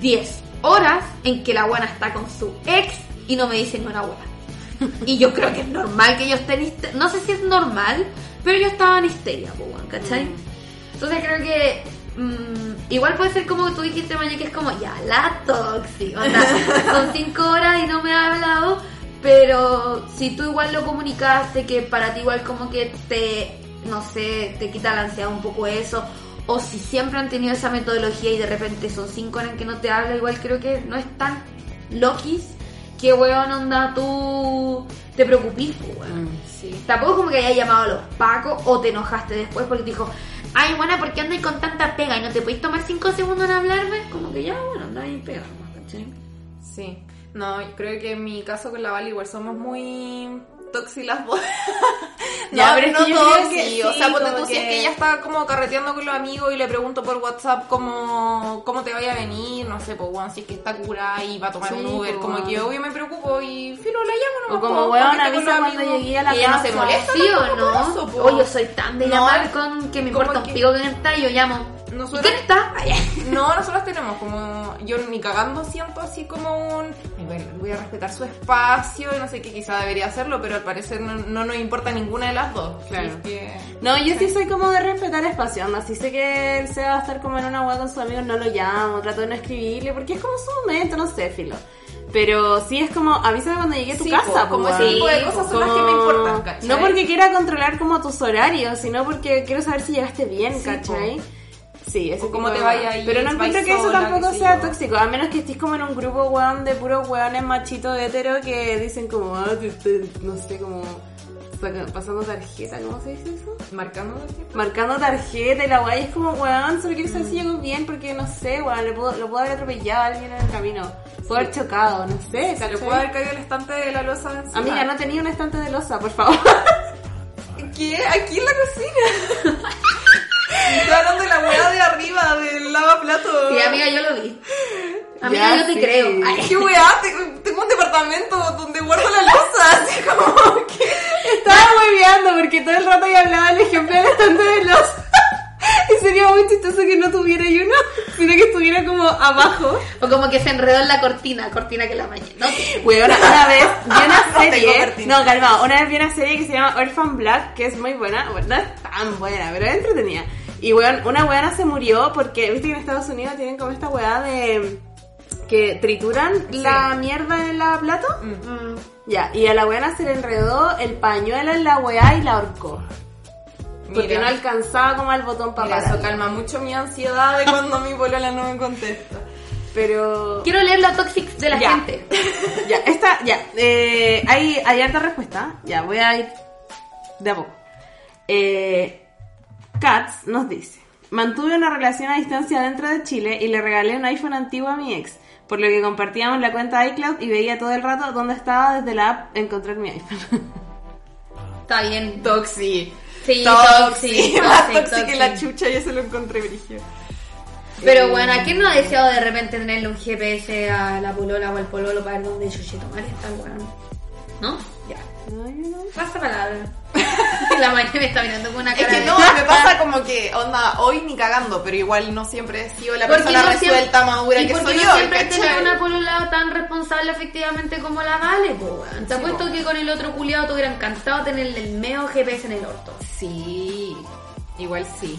10 horas en que la buena está con su ex y no me dice ni una buena. Y yo creo que es normal que yo esté en histeria. No sé si es normal, pero yo estaba en histeria, ¿cachai? Entonces creo que mm, igual puede ser como tú dijiste, Maya, que es como ya la toxi. onda, son cinco horas y no me ha hablado, pero si tú igual lo comunicaste, que para ti igual como que te, no sé, te quita la ansiedad un poco eso. O si siempre han tenido esa metodología y de repente son cinco horas en que no te habla, igual creo que no es tan loquis que weón onda tú te preocupís, weón. Sí. Tampoco es como que haya llamado a los pacos o te enojaste después porque te dijo, ay, buena, ¿por qué andas con tanta pega y no te podéis tomar cinco segundos en hablarme? Como que ya, bueno, andas ahí pega, ¿cachai? Sí. No, creo que en mi caso con la Vale igual somos muy toxi las. Ya, no, pero es no que que o sea, como tú si es que- que ella está como carreteando con los amigos y le pregunto por WhatsApp cómo, cómo te vaya a venir, no sé, pues, weón, si es que está curada y va a tomar Sí, un Uber, pues, como que obvio me preocupo y filo la llamo nomás, O como, po, weón, porque avisa cuando llegué a la ella no se casa. molesta ¿Sí o no? eso. Oye, yo soy tan de No, llamar con que me importa un que- pico quién está y yo llamo. ¿Y Nosotros- quién está? No, nosotros tenemos como. Yo ni cagando siento así como un. "Ay, bueno, voy a respetar su espacio y no sé qué, quizá debería hacerlo, pero al parecer no, no nos importa ninguna de las dos. Claro. Que- No, yo sí soy como de respetar espacio, onda. Si sé que él se va a estar como en una hueá con sus amigos, no lo llamo, trato de no escribirle, porque es como su momento, no sé, filo. Pero sí es como, avísame cuando llegue a tu Sí, casa, po, como po, ese tipo de cosas son las que me importan, ¿cachai? No porque quiera controlar como tus horarios, sino porque quiero saber si llegaste bien, Sí, ¿cachai? Sí, ese O cómo tipo te vaya ahí, Pero no encuentro que eso tampoco sea tóxico, a menos que estés como en un grupo, weón, de puros weones machitos hetero que dicen como, ah, no sé, como pasando tarjeta, ¿cómo se dice eso? Marcando. marcando tarjeta y la guay es como, weón, solo quiero saber si llego bien porque no sé, weón, le puedo, lo puedo haber atropellado a alguien en el camino. Puedo haber chocado, no sé. Se le ¿cachai? puede haber caído el estante de la losa encima. Amiga, no tenía un estante de losa, por favor. ¿Qué? Aquí en la cocina. De la hueá de arriba, del lavaplato. Sí, amiga, yo lo vi. Amiga, Ya, yo te sí. creo. Ay. ¿Qué weá? Te- Tengo un departamento donde guardo la losa, así como que... Estaba hueveando porque todo el rato ya hablaba el ejemplo del estante de losa. Y sería muy chistoso que no tuviera y uno, sino que estuviera como abajo. O como que se enredó en la cortina, cortina que la mañana. ¿no? Weona, una vez vi una serie. No, calma, una vez vi una serie que se llama Orphan Black, que es muy buena. Bueno, no es tan buena, pero es entretenida. Y weón, una weona se murió porque, viste que en Estados Unidos tienen como esta weá de. que trituran la mierda en la plato. Mm. Ya, y a la weona se le enredó el pañuelo en la weá y la ahorcó. Porque Mira. no alcanzaba como al botón para Mira, eso calma mucho mi ansiedad de cuando mi polola no me contesta. Pero. Quiero leer la toxic de la Ya. gente. Ya, esta, ya. Eh, hay, hay harta respuesta. Ya, voy a ir de a poco. Eh, Katz nos dice: Mantuve una relación a distancia dentro de Chile y le regalé un iPhone antiguo a mi ex. Por lo que compartíamos la cuenta iCloud y veía todo el rato dónde estaba desde la app encontrar mi iPhone. Está bien. Toxi. Sí, Toxi. toxi, Más toxi, toxi que la chucha, yo se lo encontré, Brigio. Pero bueno, ¿a quién no ha deseado de repente tenerle un GPS a la polola o al pololo para ver dónde chuche tomar esta weón? ¿No? No, yo no. Pasa palabra. la mañana me está mirando con una Es cara que de- no, me pasa como que, onda, hoy ni cagando, pero igual no siempre he sido la Porque persona no siempre- resuelta, madura y que porque soy no yo, siempre he tenido una polola tan responsable efectivamente como la Vale, po, weón. Te Sí, apuesto po. que con el otro culiado te hubiera encantado tener el meo GPS en el orto. Sí, igual sí.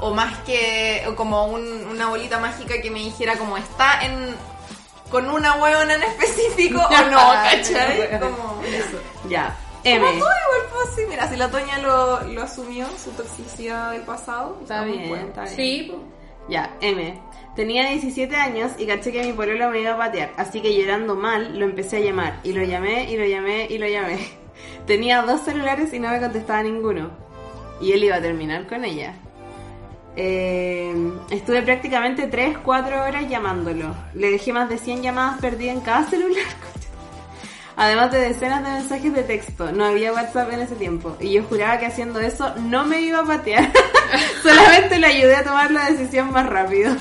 O más que o como un- una bolita mágica que me dijera como está en con una huevona en específico o no, ¿cachai? Como eso. Ya. Como M. todo igual pues sí, mira, si la Toña lo, lo asumió, su toxicidad del pasado. Está bien, está bien. Sí. Ya, M. Tenía 17 años y caché que mi pololo me iba a patear, así que llorando mal lo empecé a llamar. Y lo llamé, y lo llamé, y lo llamé. Tenía dos celulares y no me contestaba ninguno. Y él iba a terminar con ella. Eh, estuve prácticamente 3-4 horas llamándolo. Le dejé más de 100 llamadas perdidas en cada celular. Además de decenas de mensajes de texto. No había WhatsApp en ese tiempo. Y yo juraba que haciendo eso no me iba a patear. Solamente le ayudé a tomar la decisión más rápido.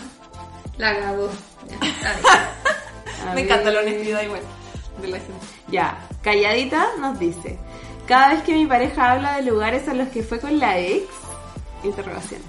La cagó. Me encanta la honestidad igual de la gente. Ya, calladita nos dice. Cada vez que mi pareja habla de lugares a los que fue con la ex, interrogación.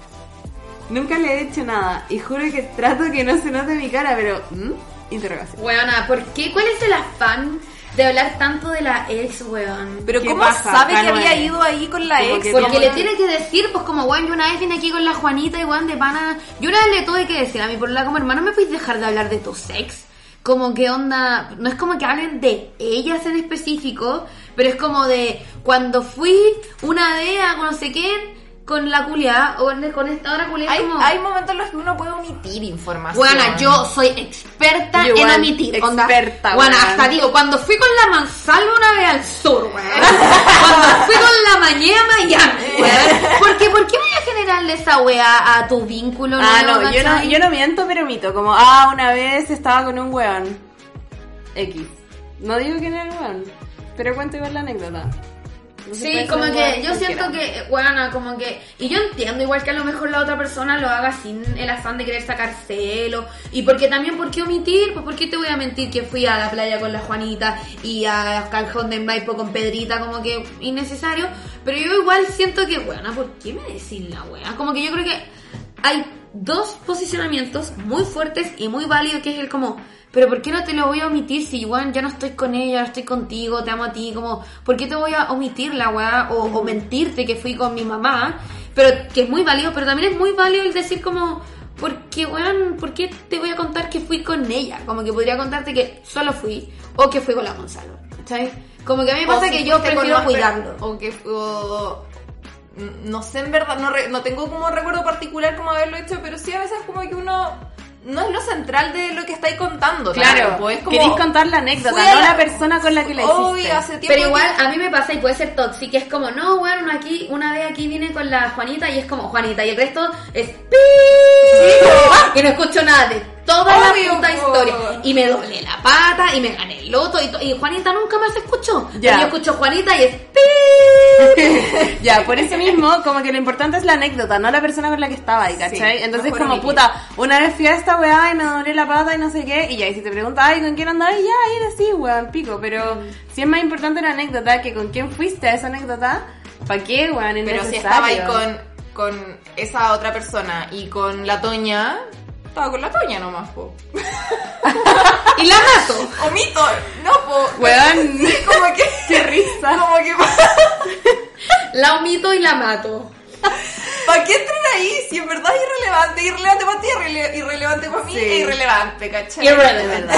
Nunca le he dicho nada y juro que trato que no se note mi cara, pero ¿mm? interrogación. Weona, ¿por qué? ¿Cuál es el afán de hablar tanto de la ex, weón? Pero ¿Qué ¿cómo pasa? sabe que K9? había ido ahí con la ex? que Porque ¿Cómo le tiene que decir, pues como, weón, yo una vez vine aquí con la Juanita y weón de pana. Yo una vez le tuve que decir a mi polola como hermano, ¿me puedes dejar de hablar de tu sex? Como que onda, no es como que hablen de ellas en específico, pero es como de cuando fui una vez a no sé qué con la culia o con esta otra culia. Hay, como, hay momentos en los que uno puede omitir información. Bueno, yo soy experta Yo en omitir. experta, Bueno, hasta digo, cuando fui con la mansalva una vez al sur, weón. cuando fui con la mañana a Miami, weón. Porque, ¿por qué voy a generarle esa weá a tu vínculo? Ah, no, yo no, yo no miento, pero mito. Como, ah, una vez estaba con un weón. X. No digo quién era el weón, pero cuento igual la anécdota. No Sí, como que yo siento que, bueno, como que, y yo entiendo igual que a lo mejor la otra persona lo haga sin el afán de querer sacar celo, y porque también, ¿por qué omitir? Pues, ¿por qué te voy a mentir que fui a la playa con la Juanita y a Caljón de Maipo con Pedrita? Como que innecesario, pero yo igual siento que, bueno, ¿por qué me decís la wea? Como que yo creo que hay dos posicionamientos muy fuertes y muy válidos que es el como, pero ¿por qué no te lo voy a omitir si igual ya no estoy con ella, no estoy contigo, te amo a ti? Como, ¿por qué te voy a omitir la weá o, o mentirte que fui con mi mamá? Pero que es muy válido, pero también es muy válido el decir como, porque weón, ¿por qué te voy a contar que fui con ella? Como que podría contarte que solo fui o que fui con la Gonzalo, ¿sabes? Como que a mí me pasa si que yo prefiero cuidarlo. O que. o- no sé, en verdad, no, re- no tengo como recuerdo particular como haberlo hecho, pero sí a veces como que uno. No es lo central de lo que estáis contando. Claro, pues es como. queréis contar la anécdota, no la persona con la que la hiciste. hace tiempo. Pero igual que- a mí me pasa y puede ser tóxico, es como, no, bueno, aquí, una vez aquí vine con la Juanita y es como Juanita y el resto es pi y no escucho nada de toda Obvio, la puta po. historia. Y me doblé la pata y me gané el loto y, to- y Juanita nunca más escuchó. Ya. Y yo escucho Juanita y es Ya, por eso mismo, como que lo importante es la anécdota, no la persona con la que estaba ahí, ¿cachai? Sí, Entonces, como puta, una vez fui a esta weá y me doblé la pata y no sé qué, y ya, y si te preguntas, ay, ¿con quién andabas? Ya, ahí decís, weón, pico, pero si es más importante la anécdota que con quién fuiste a esa anécdota, ¿para qué, weón? Pero si estaba ahí con, con esa otra persona y con la Toña, estaba con la Toña nomás, po. y la mato. Omito, no, po. Weón, Como que. qué risa. Como que. La omito y la mato. ¿Para qué entrar ahí? Si en verdad es irrelevante, irrelevante para ti, irrele- irrelevante para mí, Sí. es irrelevante, ¿cachai? Irrelevant.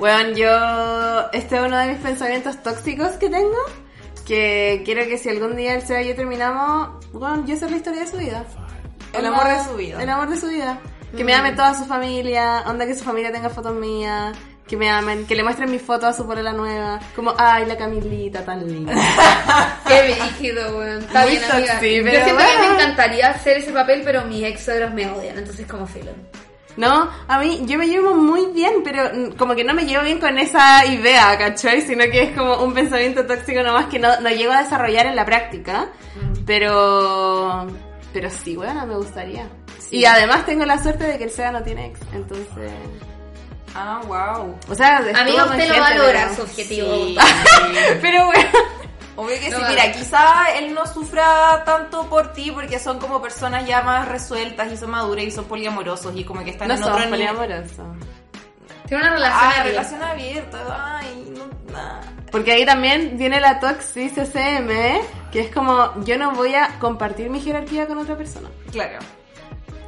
Weón, yo, este es uno de mis pensamientos tóxicos que tengo, que quiero que si algún día el Seba y yo terminamos, weón, yo sé la historia de su vida. El amor de su vida. El amor de su vida. Que me ame toda su familia, onda que su familia tenga fotos mías, que me amen, que le muestren mis fotos a su polola nueva, como, ay, la Camilita tan linda. Qué rígido, weón. Está Muy bien, amiga. Yo siento que me bueno. encantaría hacer ese papel, pero mis ex suegros me odian, entonces como filo. No, a mí, yo me llevo muy bien, pero mm, como que no me llevo bien con esa idea, ¿cachai? Sino que es como un pensamiento tóxico nomás que no, no llego a desarrollar en la práctica, pero, pero sí, bueno, me gustaría. Y además tengo la suerte de que el SEA no tiene ex, entonces... Ah, wow. O sea, con usted lo gente, valora, pero- su objetivo. Sí. Pero bueno, Obvio que No, sí, vale. mira, quizá él no sufra tanto por ti porque son como personas ya más resueltas y son maduras y son poliamorosos y como que están No en otro nivel. poliamorosos. Tiene una relación Ah, abierta. relación abierta, ay, no, nah. Porque ahí también viene la Toxi CCM, que es como, yo no voy a compartir mi jerarquía con otra persona. Claro.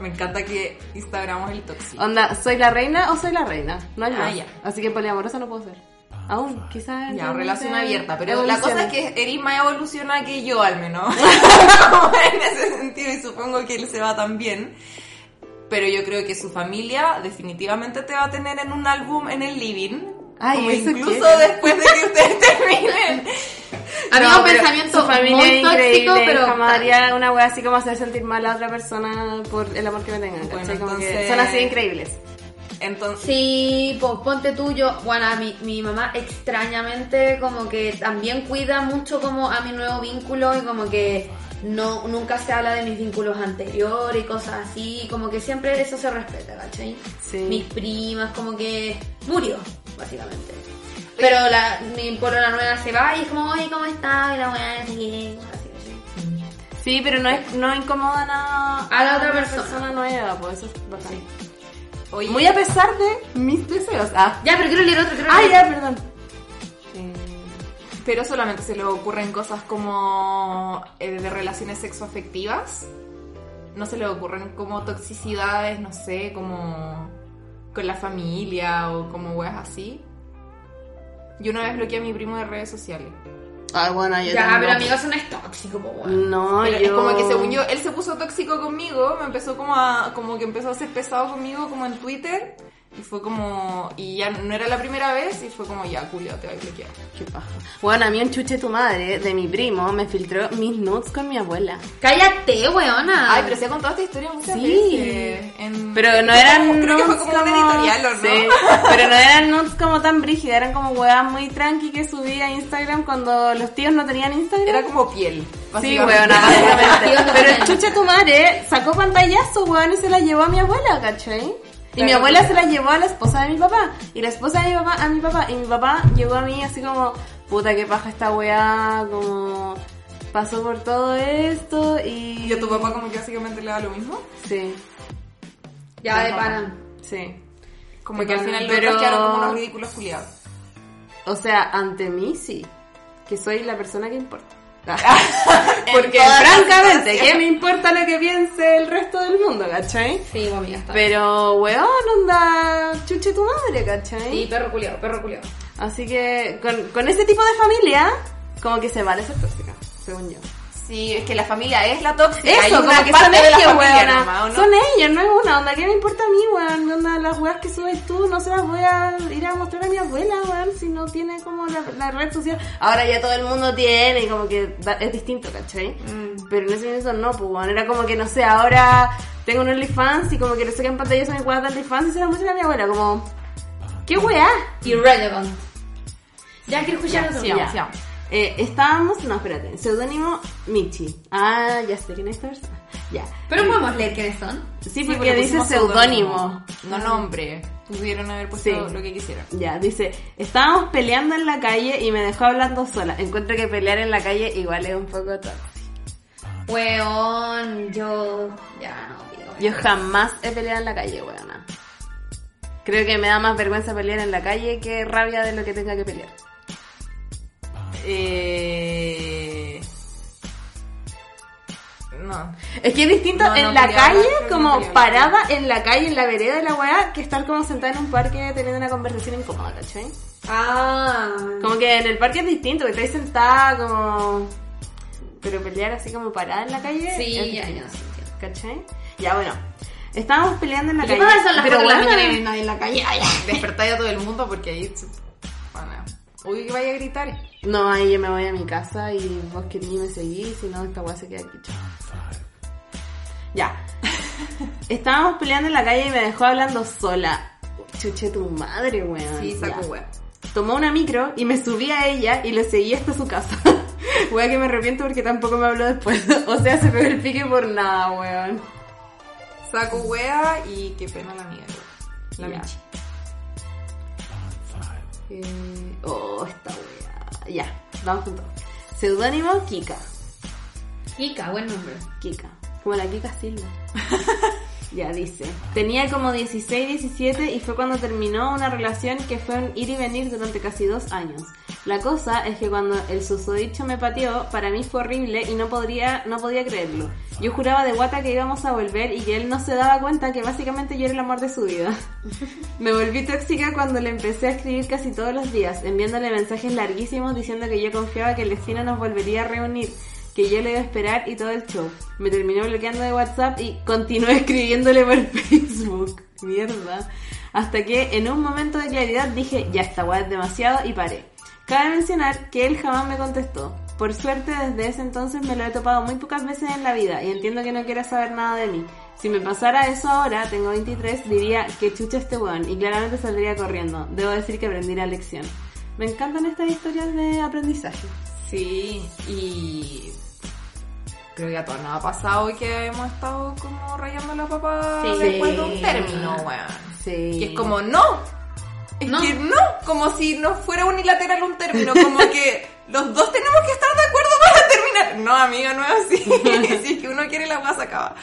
Me encanta que instagramos el tóxico. Onda, ¿soy la reina o soy la reina? No hay Ah, más. ya. Así que poliamorosa no puedo ser. Aún, quizás. Ya, relación abierta, pero la cosa es que Eris más evoluciona que yo al menos. En ese sentido y supongo que él se va también. Pero yo creo que su familia definitivamente te va a tener en un álbum en el living. Ay, como eso incluso quiero. después de que ustedes terminen. A mí No, un pensamiento su familia muy es tóxico, increíble, pero jamás haría una wea así como hacer sentir mal a otra persona por el amor que me tengan. Bueno, ¿cachai? Como que entonces- son así increíbles. Entonces, Sí, pues ponte tuyo. Bueno, a mi, mi mamá extrañamente como que también cuida mucho como a mi nuevo vínculo y como que no nunca se habla de mis vínculos anteriores y cosas así, como que siempre eso se respeta, ¿cachai? Sí. Mis primas, como que murió, básicamente. Pero la, mi la nueva se va y es como, oye, ¿cómo estás? Y la weá, así así, así. Sí, pero no, es, no incomoda nada A la otra persona. nueva, pues eso es bacán. oye, Muy a pesar de mis deseos. Ah, Ya, pero quiero leer otro, quiero ah ya, perdón. Pero solamente se le ocurren cosas como eh, de relaciones sexoafectivas. No se le ocurren como toxicidades, no sé, como con la familia o como weas así. Yo una vez bloqueé a mi primo de redes sociales. Ah, bueno, yo Ya, pero amigo, eso no es tóxico, po, weón. No, Pero yo... es como que según yo, él se puso tóxico conmigo, me empezó como a, como que empezó a ser pesado conmigo como en Twitter. Y fue como, y ya no era la primera vez y fue como, ya, Julio, te voy a bloquear. Qué paja. Bueno, a mí un chuche tu madre de mi primo me filtró mis nudes con mi abuela. Cállate, weona. Ay, pero se ha contado esta historia muchas Sí. veces. en- Pero no eran como- Creo que fue nudes como un editorial, ¿o no? Sí, pero no eran nudes como tan brígidas, eran como weas muy tranqui que subí a Instagram cuando los tíos no tenían Instagram. Era como piel. Sí, weona, básicamente. Pero el chuche tu madre sacó pantallazo, weón, y se la llevó a mi abuela, ¿cachai? Y mi abuela se la llevó a la esposa de mi papá. Y la esposa de mi papá a mi papá. Y mi papá llegó a mí así como, puta que paja esta weá, como pasó por todo esto y... Y a tu papá como que básicamente le da lo mismo. Sí, Ya de pana. sí. Como que al final los Pero- quedaron como unos ridículos culiados. O sea, ante mí sí, que soy la persona que importa. Porque francamente. ¿qué me importa lo que piense el resto del mundo, cachai? Sí, mami, ya está. Pero, weón, onda, chuche tu madre, ¿cachai? Sí, perro culiado, perro culiado. Así que con, con ese tipo de familia, como que se vale ser tóxica, según yo. Sí, es que la familia es la tóxica. Hay Eso, una como que parte son de la ellos, ¿o no? Son ellos, no es una onda. ¿Qué me importa a mí, weón? Onda, las weas que subes tú no se las voy a ir a mostrar a mi abuela, weón, si no tiene como la, la red social. Ahora ya todo el mundo tiene y como que da- es distinto, ¿cachai? Mm. Pero en ese momento no, pues, weón. Era como que, no sé, ahora tengo un OnlyFans y como que le sacan pantallas a mi weas de OnlyFans y se las muestran a mi abuela, como... ¿Qué weá? Irrelevant. Ya quiero escuchar otro. sigamos, Ya. Eh, estábamos, no, espérate, seudónimo Michi. Ah, ya sé quién es esta persona. Ya. Pero podemos leer quiénes son. Sí, porque, dice seudónimo. No nombre. Pudieron haber puesto Sí. lo que quisieran. Ya, dice, estábamos peleando en la calle y me dejó hablando sola. Encuentro que pelear en la calle igual es un poco tóxico. Weón, yo. Ya no, digo. Yo jamás he peleado en la calle, weona. Creo que me da más vergüenza pelear en la calle que rabia de lo que tenga que pelear. Eh... No. Es que es distinto No, en no la calle, como parada en la calle, en la vereda de la weá, que estar como sentada en un parque teniendo una conversación incómoda, ¿cachai? Ah. Como que en el parque es distinto, que estáis sentada como... Pero pelear así como parada en la calle... Sí, ya, ya, ¿Cachai? Ya, bueno. Estábamos peleando en la ¿Qué calle. pasa? Son las pero 4 de la bueno, nadie en la calle. Ay, ay. Despertáis a todo el mundo porque ahí... Uy, que vaya a gritar. No, ahí yo me voy a mi casa y vos querís me seguís, si no esta weá se queda aquí. chao. Ya. Estábamos peleando en la calle y me dejó hablando sola. Chuche tu madre, weón. Sí, saco Ya. web. Tomó una micro y me subí a ella y lo seguí hasta su casa. Wea que me arrepiento porque tampoco me habló después. o sea, se pegó el pique por nada, weón. Saco wea y qué pena la mía. La. Michi. Eh, oh, esta wea. Ya, vamos todo. Seudónimo Kika. Kika, buen nombre. Kika. Como la Kika Silva. ya dice. Tenía como 16, 17 y fue cuando terminó una relación que fue un ir y venir durante casi dos años. La cosa es que cuando el susodicho me pateó, para mí fue horrible y no podría, no podía creerlo. Yo juraba de guata que íbamos a volver y que él no se daba cuenta que básicamente yo era el amor de su vida. me volví tóxica cuando le empecé a escribir casi todos los días, enviándole mensajes larguísimos diciendo que yo confiaba que el destino nos volvería a reunir que yo le iba a esperar y todo el show. Me terminó bloqueando de WhatsApp y continué escribiéndole por Facebook. Mierda. Hasta que en un momento de claridad dije, ya está, guay, es demasiado y paré. Cabe mencionar que él jamás me contestó. Por suerte, desde ese entonces me lo he topado muy pocas veces en la vida y entiendo que no quiera saber nada de mí. Si me pasara eso ahora, tengo 23, diría que chucha este weón y claramente saldría corriendo. Debo decir que aprendí la lección. Me encantan estas historias de aprendizaje. Sí, y creo que a todos nos ha pasado que hemos estado como rayando la papa Sí. después de un término, weón. Sí. Y es como, no. Es No. que no, como si no fuera unilateral un término, como que los dos tenemos que estar de acuerdo para terminar. No, amiga, no es así. si es que uno quiere la guasa acaba.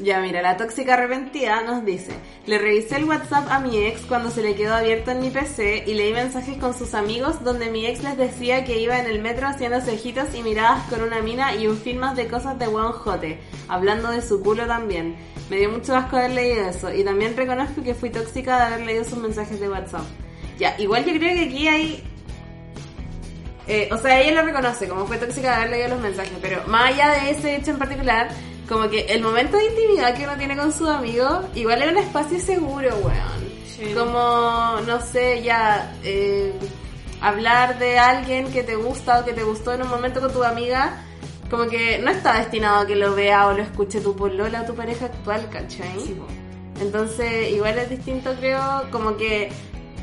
Ya, mira, la tóxica arrepentida nos dice, le revisé el WhatsApp a mi ex cuando se le quedó abierto en mi PC y leí mensajes con sus amigos donde mi ex les decía que iba en el metro haciendo ojitos y miradas con una mina y un film más de cosas de buen jote, hablando de su culo también. Me dio mucho asco haber leído eso y también reconozco que fui tóxica de haber leído sus mensajes de WhatsApp. Ya, igual yo creo que aquí hay eh, o sea, ella lo reconoce como fue tóxica de haber leído los mensajes, pero más allá de ese hecho en particular, como que el momento de intimidad que uno tiene con sus amigos, igual es un espacio seguro, weón. Como, no sé, ya, eh, hablar de alguien que te gusta o que te gustó en un momento con tu amiga, como que no está destinado a que lo vea o lo escuche tu polola o tu pareja actual, ¿cachai? Entonces, igual es distinto, creo, como que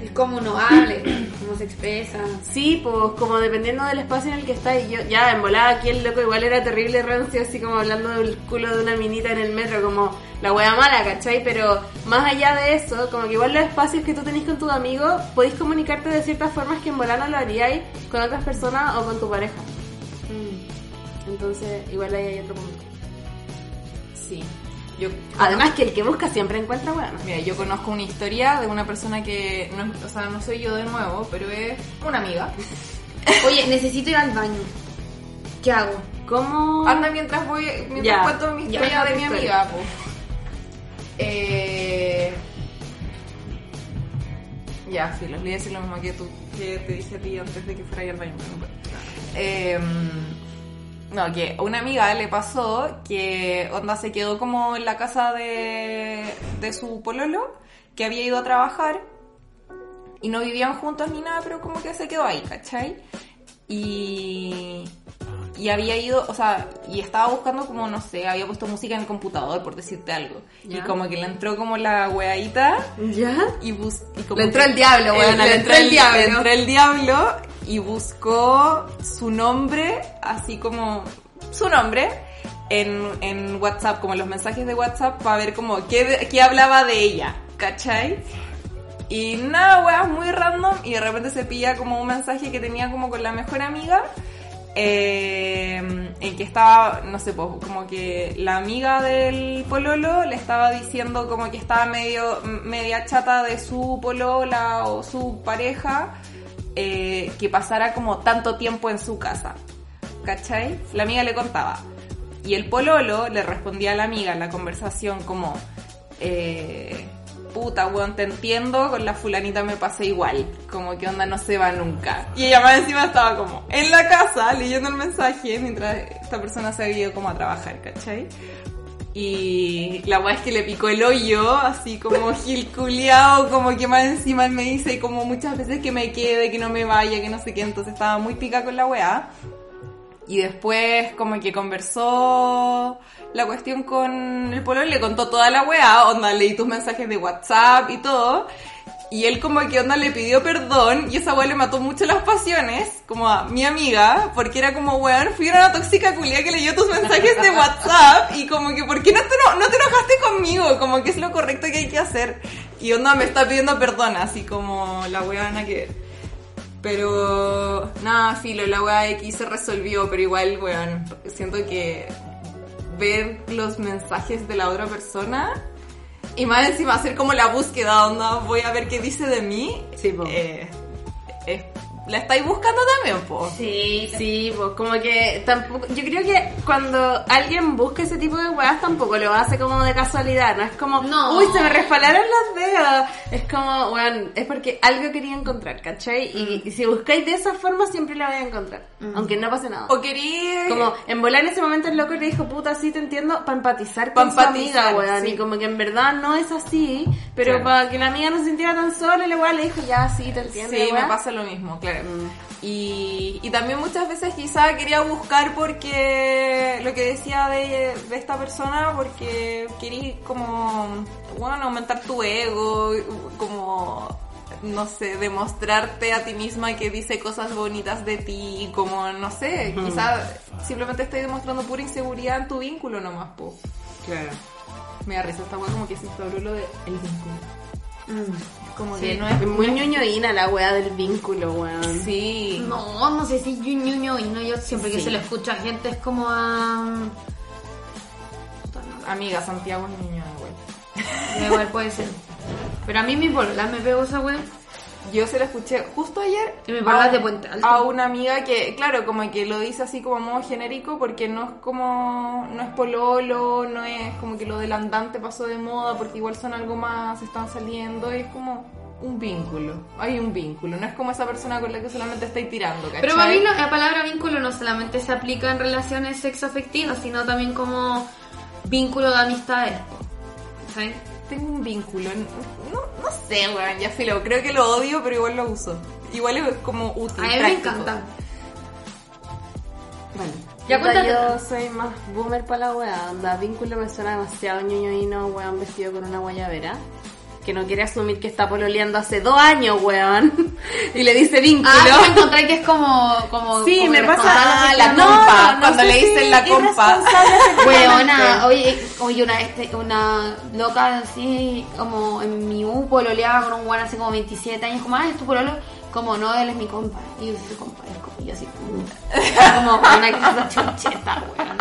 Es como uno hable, cómo se expresa. Sí, pues como dependiendo del espacio en el que está y yo ya en volada aquí el loco igual era terrible rancio así como hablando del culo de una minita en el metro como la wea mala, ¿cachai? Pero más allá de eso, como que igual los espacios que tú tenés con tus amigos podéis comunicarte de ciertas formas que en volada no lo haríais con otras personas o con tu pareja. Entonces igual ahí hay otro punto. Sí. Yo, Además que el que busca siempre encuentra bueno. Mira, yo conozco una historia de una persona que, no, o sea, no soy yo de nuevo, pero es una amiga. Oye, necesito ir al baño. ¿Qué hago? ¿Cómo? Anda mientras voy, mientras Ya, cuento mi historia de mi amiga, pues. Eh... Ya, sí, voy a decir lo mismo que tú, que te dije a ti antes de que fuera yo al baño. Eh, no, que a una amiga le pasó que Onda se quedó como en la casa de, de su pololo, que había ido a trabajar y no vivían juntos ni nada, pero como que se quedó ahí, ¿cachai? Y, y había ido, o sea, y estaba buscando como, no sé, había puesto música en el computador, por decirte algo. Y Ya. como que le entró como la weadita ¿Ya? y, bus y como Le entró el diablo, Eh, le entró el diablo. Le entró el diablo y buscó su nombre, así como su nombre, en, en WhatsApp, como en los mensajes de WhatsApp, para ver como qué, qué hablaba de ella, ¿cachai? Y nada, weas, muy random, y de repente se pilla como un mensaje que tenía como con la mejor amiga, eh, en que estaba, no sé, pues, como que la amiga del pololo le estaba diciendo como que estaba medio, media chata de su polola o su pareja, eh, que pasara como tanto tiempo en su casa. ¿Cachai? La amiga le contaba. Y el pololo le respondía a la amiga en la conversación como, eh, puta, weón, te entiendo, con la fulanita me pasa igual, como que onda no se va nunca. Y ella más encima estaba como en la casa leyendo el mensaje mientras esta persona se había ido como a trabajar, ¿cachai? Y la weá es que le picó el hoyo, así como gil culiao, como que más encima me dice como muchas veces que me quede, que no me vaya, que no sé qué, entonces estaba muy pica con la weá. Y después como que conversó la cuestión con el polo y le contó toda la weá, onda, leí tus mensajes de WhatsApp y todo. Y él como que onda le pidió perdón y esa weá le mató mucho las pasiones, como a mi amiga, porque era como, weón, fui una tóxica culia que leyó tus mensajes de WhatsApp y como que, ¿por qué no te, no, no te enojaste conmigo? Como que es lo correcto que hay que hacer. Y onda me está pidiendo perdón, así como la weona que... Pero nada, filo, la weá X se resolvió, pero igual, weón, siento que ver los mensajes de la otra persona y más encima hacer como la búsqueda, onda, voy a ver qué dice de mí. Sí, eh, la estáis buscando también, po. Sí, Sí, pues como que tampoco. Yo creo que cuando alguien busca ese tipo de weas tampoco lo hace como de casualidad, no es como, No. uy, se me resbalaron los dedos. Es como, weón, es porque algo quería encontrar, ¿cachai? Y, y si buscáis de esa forma siempre la vais a encontrar, aunque no pase nada. O querí... Como en volar en ese momento el loco le dijo, puta, sí te entiendo, para empatizar Pa' con su empatizar, amiga, weón. sí. Y como que en verdad no es así, pero Claro. para que la amiga no se sintiera tan sola, la weá le dijo, ya, sí, te entiendo. Sí, me pasa lo mismo, claro. Mm. Y, y también muchas veces quizá quería buscar porque lo que decía de, de esta persona, porque quería como, bueno, aumentar tu ego, como, no sé, demostrarte a ti misma que dice cosas bonitas de ti, como, no sé, quizá simplemente estoy demostrando pura inseguridad en tu vínculo nomás, po. Claro. Me da risa esta weá como que se instauró lo de el vínculo. Como Sí. que no es... Muy ñoñoína la weá del vínculo, weón. Sí. No, no sé si yo ñoño y no, yo siempre que se lo escucho a gente es como a... Amiga, Santiago es niño, güey. Da igual puede ser. Pero a mí mi polola me pegó esa wea. Yo se lo escuché justo ayer Y polola a, de Puente Alto. a una amiga que, claro, como que lo dice así como modo genérico porque no es como, no es pololo, no es como que lo del andante pasó de moda porque igual son algo más, están saliendo, y es como un vínculo, hay un vínculo, no es como esa persona con la que solamente estáis tirando, ¿cachai? Pero para mí la, la palabra vínculo no solamente se aplica en relaciones sexoafectivas, sino también como vínculo de amistades. Tengo un vínculo, no, no sé, weón, ya filo, creo que lo odio, pero igual lo uso. Igual es como útil. A mí me práctico. encanta. Bueno, Ya puta, cuéntate. yo soy más boomer para la weá. Onda, vínculo me suena demasiado ñoñoíno, weón, vestido con una guayabera. Que no quiere asumir que está pololeando hace dos años, weón. y le dice vínculo. Ah, ¿tú encontré que es como... como Sí, como me pasa. Ah, la No, compa, no cuando le dicen la compa. Weona, oye, oye una, este, una loca así, como en mi U pololeaba con un guan hace como 27 años, como, ah, es tu pololo, como no, él es mi compa, y yo soy su compa, yo así, como una casa choncheta, weona.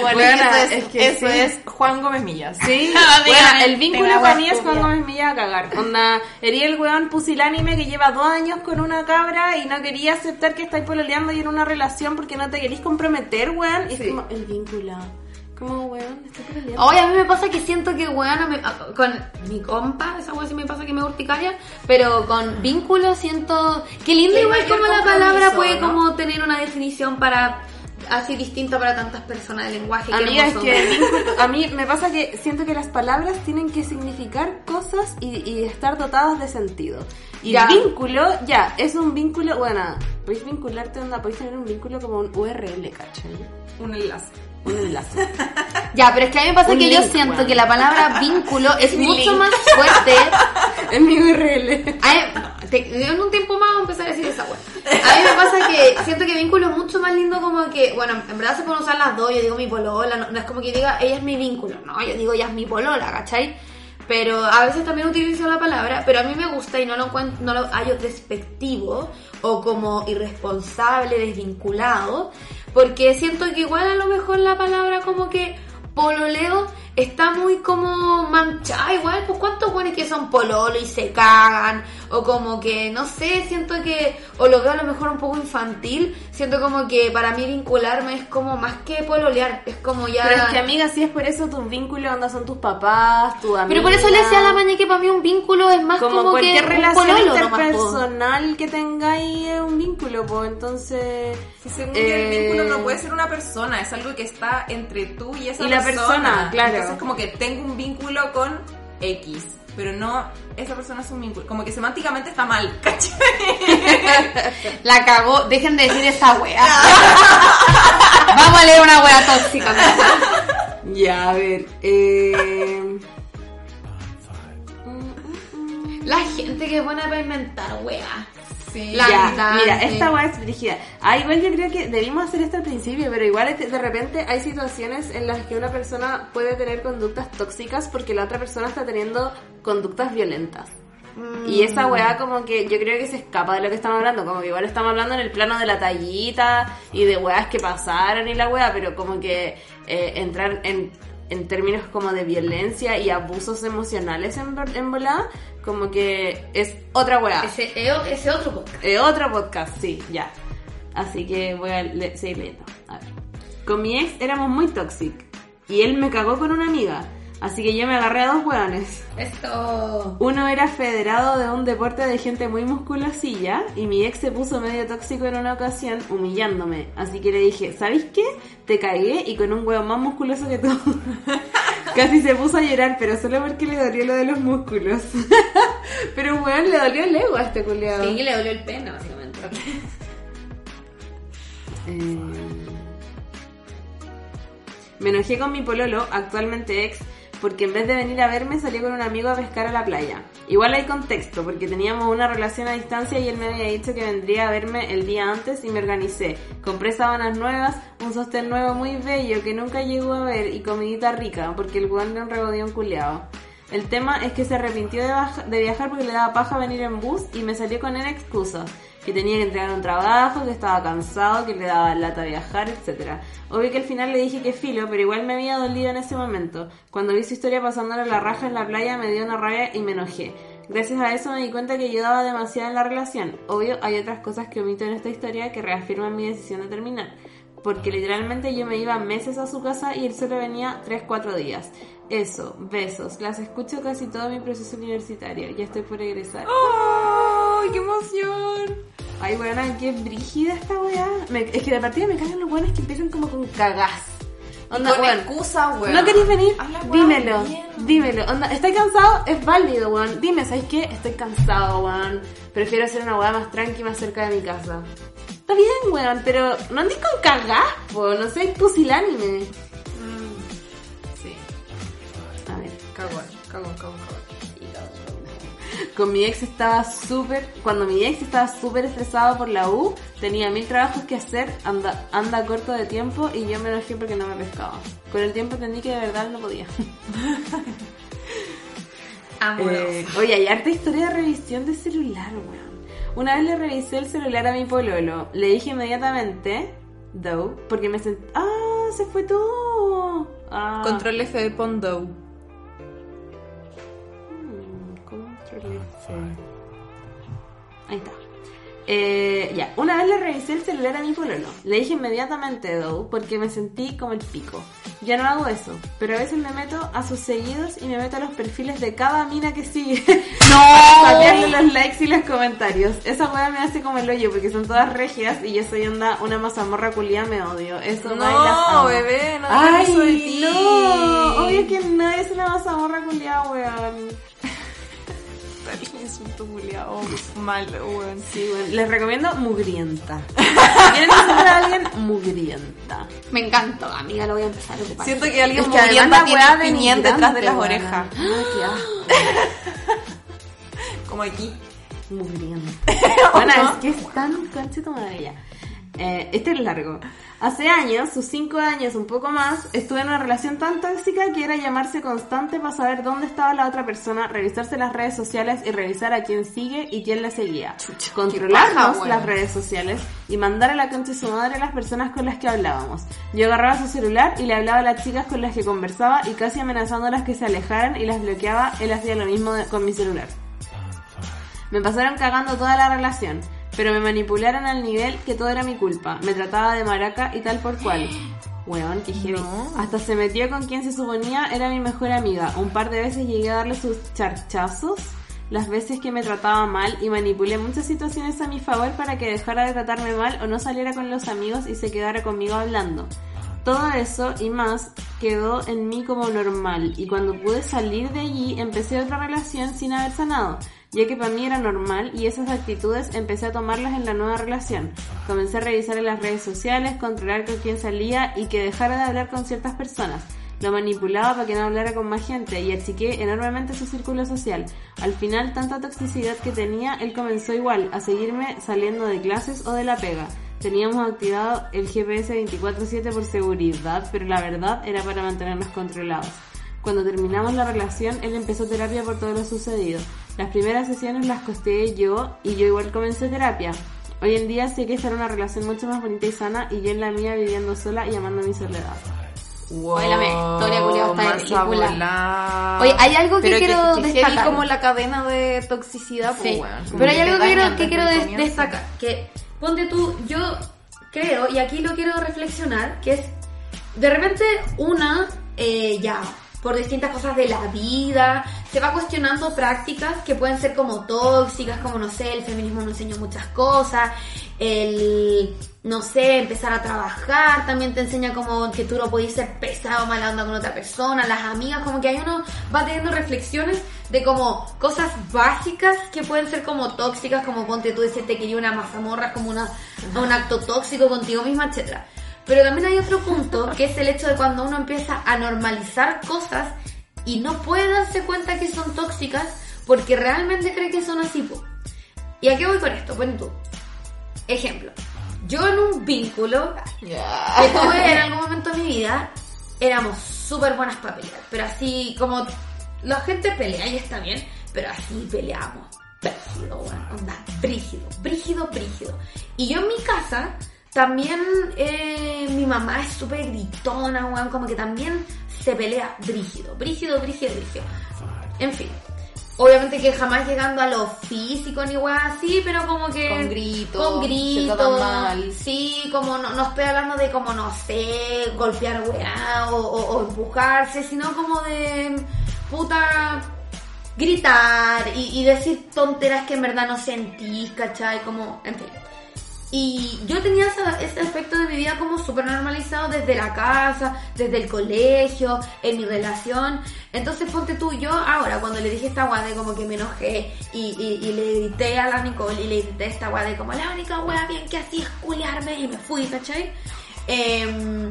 Bueno, Weona, eso es, es que eso sí. es Juan Gómez Millas. Sí, bueno, el vínculo para mí es. Juan Gómez Milla a cagar. Onda, ería el weón pusilánime que lleva dos años con una cabra y no quería aceptar que estáis pololeando y en una relación porque no te queréis comprometer, weón. Y Sí. es como, el vínculo. Como, weón, estoy pololeando. Oye, a mí me pasa que siento que, weona, me- ah, con mi compa, esa weá sí me pasa que me urticaria, pero con vínculo siento... Qué lindo igual como la palabra puede ¿no? como tener una definición para... Así distinta para tantas personas del lenguaje. qué Amiga, es que a mí me pasa que siento que las palabras tienen que significar cosas y, y estar dotadas de sentido. Y Ya. vínculo, ya, es un vínculo, bueno, podéis vincularte, onda, podéis tener un vínculo como un URL, ¿cachai? Un enlace. Un enlace. Ya, pero es que a mí me pasa Un que yo link, siento weón. que la palabra vínculo es Mi mucho link. más fuerte. es mi URL. No, te- en un tiempo más voy a empezar a decir esa weá. A mí me pasa que siento que vínculo es mucho más lindo como que, bueno, en verdad se pueden usar las dos, yo digo mi polola, no, no es como que diga ella es mi vínculo, no, yo digo ella es mi polola, ¿cachai? Pero a veces también utilizo la palabra, pero a mí me gusta y no lo encuentro, no lo hallo despectivo o como irresponsable, desvinculado, porque siento que igual a lo mejor la palabra como que pololeo está muy como manchada igual, pues cuántos buenos que son pololo y se cagan, o como que, no sé, siento que, o lo veo a lo mejor un poco infantil, siento como que para mí vincularme es como más que pololear, es como ya... Pero es que amiga, si es por eso tus vínculos, onda son tus papás, tu amiga. Pero por eso le decía a la maña que para mí un vínculo es más como, como, cualquier que relación un pololo nomás, po. interpersonal que tengáis es un vínculo, pues entonces... Sí, según yo, Eh, el vínculo no puede ser una persona, es algo que está entre tú y esa Y la persona. persona, claro. Entonces, como que tengo un vínculo con X, pero no, esa persona es un vínculo. Como que semánticamente está mal, ¿cachai? La cagó, dejen de decir esa wea. Vamos a leer una wea tóxica. ¿no? Ya, a ver, eh... La gente que es buena para inventar wea. Sí. La- Ya, mira, esta weá es dirigida. Ah, igual yo creo que debimos hacer esto al principio, pero igual de repente hay situaciones en las que una persona puede tener conductas tóxicas porque la otra persona está teniendo conductas violentas. Y esa weá como que yo creo que se escapa de lo que estamos hablando, como que igual estamos hablando en el plano de la tallita y de weas que pasaron y la weá, pero como que eh, entrar en, en términos como de violencia y abusos emocionales en, en volada, como que es otra weá. Ese, ese otro podcast. Eh, otro podcast, sí, ya. Así que voy a le- seguir leyendo. A ver. Con mi ex éramos muy toxic y él me cagó con una amiga. Así que yo me agarré a dos hueones. Esto. Uno era federado de un deporte de gente muy musculosilla y mi ex se puso medio tóxico en una ocasión humillándome. Así que le dije, ¿sabéis qué? Te cagué y con un huevo más musculoso que tú. Casi se puso a llorar, pero solo porque le dolió lo de los músculos. pero weón, le dolió el ego a este culiado. Sí, le dolió el pene, básicamente. Eh, Me enojé con mi pololo, actualmente ex, porque en vez de venir a verme salió con un amigo a pescar a la playa. Igual hay contexto, porque teníamos una relación a distancia y él me había dicho que vendría a verme el día antes y me organicé. Compré sábanas nuevas, un sostén nuevo muy bello que nunca llegó a ver y comidita rica, porque el weón un regodión culeado. El tema es que se arrepintió de, de viajar porque le daba paja venir en bus y me salió con él excusas. Que tenía que entregar un trabajo, que estaba cansado, que le daba lata viajar, etc. Obvio que al final le dije que filo, pero igual me había dolido en ese momento. Cuando vi su historia pasándole la raja en la playa me dio una rabia y me enojé. Gracias a eso me di cuenta que yo daba demasiado en la relación. Obvio, hay otras cosas que omito en esta historia que reafirman mi decisión de terminar. Porque literalmente yo me iba meses a su casa y él solo venía 3-4 días. Eso, besos. Las escucho casi todo mi proceso universitario. Ya estoy por egresar. ¡Ay, qué emoción! Ay, weona, qué brígida esta weá. Es que de partida me cagan los weones que empiezan como con cagás. Onda, con weón, excusa, weón. ¿No querés venir? Habla, weón, Dímelo, bien. dímelo. Onda, ¿estoy cansado? Es válido, weón. Dime, ¿sabes qué? Estoy cansado, weón. Prefiero hacer una weá más tranqui, más cerca de mi casa. Está bien, weón, pero no andes con cagás, po. No sé, pusilánime. Sí, A ver. cagón, cagón, cagón, cagón. Con mi ex estaba súper, cuando mi ex estaba súper estresado por la U, tenía mil trabajos que hacer, anda, anda corto de tiempo y yo me enojé porque no me pescaba. Con el tiempo entendí que de verdad no podía. Amoroso. Eh, oye, hay harta historia de revisión de celular, weón. Una vez le revisé el celular a mi pololo, le dije inmediatamente, though, porque me sentí, ah, se fue todo. Ah. Control F de Pondo. Ahí está. Eh, ya, una vez le revisé el celular a mi pololo. Le dije inmediatamente, though, porque me sentí como el pico. Ya no hago eso, pero a veces me meto a sus seguidos y me meto a los perfiles de cada mina que sigue. ¡No! Sapearle los likes y los comentarios. Esa weá me hace como el hoyo porque son todas regias y yo soy onda una mazamorra culia, me odio. Eso No, bailas amo. bebé, no Ay, eso de ti. no, obvio que no es una mazamorra culia, weón. Tal insulto culiao, malo, weón. Sí, weón. Les recomiendo mugrienta. Si quieren insultar a alguien, mugrienta. Me encantó, amiga, lo voy a empezar a ocupar. Siento que alguien Es que además mugrienta tiene pimienta detrás de las orejas. weón. Ay, qué asco. Como aquí. Mugrienta. Bueno, es que es tan madre ya. Eh, este es largo. Hace años, sus cinco años, un poco más, estuve en una relación tan tóxica que era llamarse constante para saber dónde estaba la otra persona, revisarse las redes sociales y revisar a quién sigue y quién le seguía. paja, Controlarnos las redes sociales y mandar a la concha de su madre a las personas con las que hablábamos. Yo agarraba su celular y le hablaba a las chicas con las que conversaba y casi amenazándolas que se alejaran y las bloqueaba, él hacía lo mismo con mi celular. Me pasaron cagando toda la relación, pero me manipularon al nivel que todo era mi culpa. Me trataba de maraca y tal por cual. Weón, qué heavy. No. Hasta se metió con quien se suponía era mi mejor amiga. Un par de veces llegué a darle sus charchazos, las veces que me trataba mal y manipulé muchas situaciones a mi favor para que dejara de tratarme mal o no saliera con los amigos y se quedara conmigo hablando. Todo eso y más quedó en mí como normal y cuando pude salir de allí empecé otra relación sin haber sanado, ya que para mí era normal y esas actitudes empecé a tomarlas en la nueva relación. Comencé a revisar en las redes sociales, controlar con quién salía y que dejara de hablar con ciertas personas. Lo manipulaba para que no hablara con más gente y achiqué enormemente su círculo social. Al final, tanta toxicidad que tenía, él comenzó igual a seguirme saliendo de clases o de la pega. Teníamos activado el GPS 24/7 por seguridad, pero la verdad era para mantenernos controlados. Cuando terminamos la relación, él empezó terapia por todo lo sucedido. Las primeras sesiones las costeé yo y yo igual comencé terapia. Hoy en día sé que esta era una relación mucho más bonita y sana y yo en la mía viviendo sola y amando mi soledad. Wow, Oye, la historia, culiao, está volada. Oye, hay algo que Pero quiero que heavy destacar. como la cadena de toxicidad, pues, Sí, weón. Como pero hay algo que quiero, que quiero comienzo. destacar, que ponte tú, yo creo, y aquí lo quiero reflexionar, que es, de repente una, eh, ya, por distintas cosas de la vida, se va cuestionando prácticas que pueden ser como tóxicas, como no sé, el feminismo nos enseñó muchas cosas, el, no sé, empezar a trabajar también te enseña como que tú no podías ser pesado, mala onda con otra persona, las amigas, como que ahí uno va teniendo reflexiones de como cosas básicas que pueden ser como tóxicas, como ponte tú decirte que yo una mazamorra como una, un acto tóxico contigo misma, etcétera. Pero también hay otro punto que es el hecho de cuando uno empieza a normalizar cosas y no puede darse cuenta que son tóxicas porque realmente cree que son así. ¿Y a qué voy con esto? Pon tú. Ejemplo. Yo en un vínculo que tuve en algún momento de mi vida, éramos súper buenas para pelear. Pero así como la gente pelea y está bien, pero así peleamos. Brígido. Onda, brígido, brígido, brígido. Y yo en mi casa, también eh, mi mamá es súper gritona, weón. Como que también se pelea brígido, brígido, brígido, brígido. En fin. Obviamente que jamás llegando a lo físico ni weón así, pero como que... Con gritos, Con gritos. mal. Sí, como no, no estoy hablando de como, no sé, golpear weá o, o- o empujarse, sino como de puta gritar y, y decir tonteras que en verdad no sentís, ¿cachai? Como, en fin. Y yo tenía ese aspecto de mi vida como súper normalizado desde la casa, desde el colegio, en mi relación. Entonces ponte tú, yo ahora cuando le dije esta de como que me enojé y, y- le grité a la Nicole y le grité esta de como la única weá bien que hacía es culiarme y me fui, ¿cachai? Em,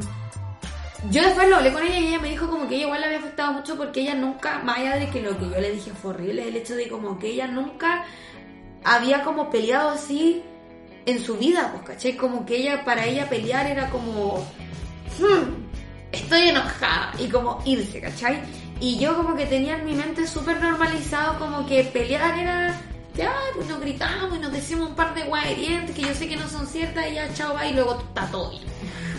yo después lo hablé con ella y ella me dijo como que ella igual le había afectado mucho porque ella nunca, más allá de que lo que yo le dije fue horrible, el hecho de como que ella nunca había como peleado así en su vida, pues, ¿cachai? Como que ella, para ella pelear era como, "Hmm, estoy enojada, y como irse, ¿cachai? Y yo como que tenía en mi mente súper normalizado como que pelear era, ya, pues nos gritamos y nos decimos un par de guay hirientes que yo sé que no son ciertas y ya, chao, va, y luego está todo bien.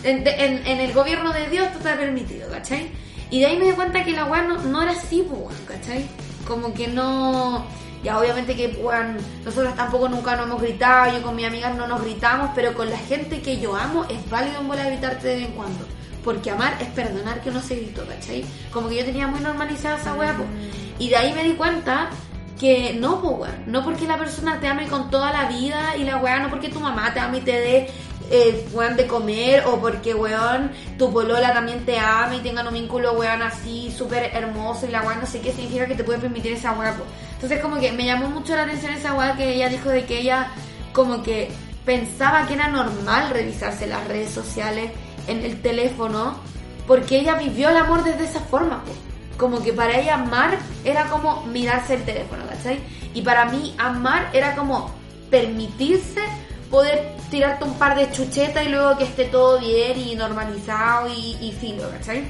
En, el gobierno de Dios todo está permitido, ¿cachai? Y de ahí me di cuenta que la weá no, no era así, pues, ¿cachai? Como que no... Ya obviamente que, weón, nosotros tampoco nunca nos hemos gritado, yo con mis amigas no nos gritamos, pero con la gente que yo amo es válido en bola gritarte de vez en cuando. Porque amar es perdonar que uno se gritó, ¿cachai? Como que yo tenía muy normalizada esa weá, pues. Y de ahí me di cuenta que no, pues, weón. No porque la persona te ame con toda la vida y la weá, no porque tu mamá te ame y te dé, eh, weón, de comer, o porque, weón, tu polola también te ama y tengan un vínculo, weón, así, súper hermoso y la weá no sé qué significa que te puede permitir esa weá, pues. Entonces, como que me llamó mucho la atención esa weá que ella dijo de que ella, como que pensaba que era normal revisarse las redes sociales en el teléfono, porque ella vivió el amor desde esa forma, como que para ella amar era como mirarse el teléfono, ¿cachai? Y para mí amar era como permitirse poder tirarte un par de chuchetas y luego que esté todo bien y normalizado y, y filo, ¿cachai?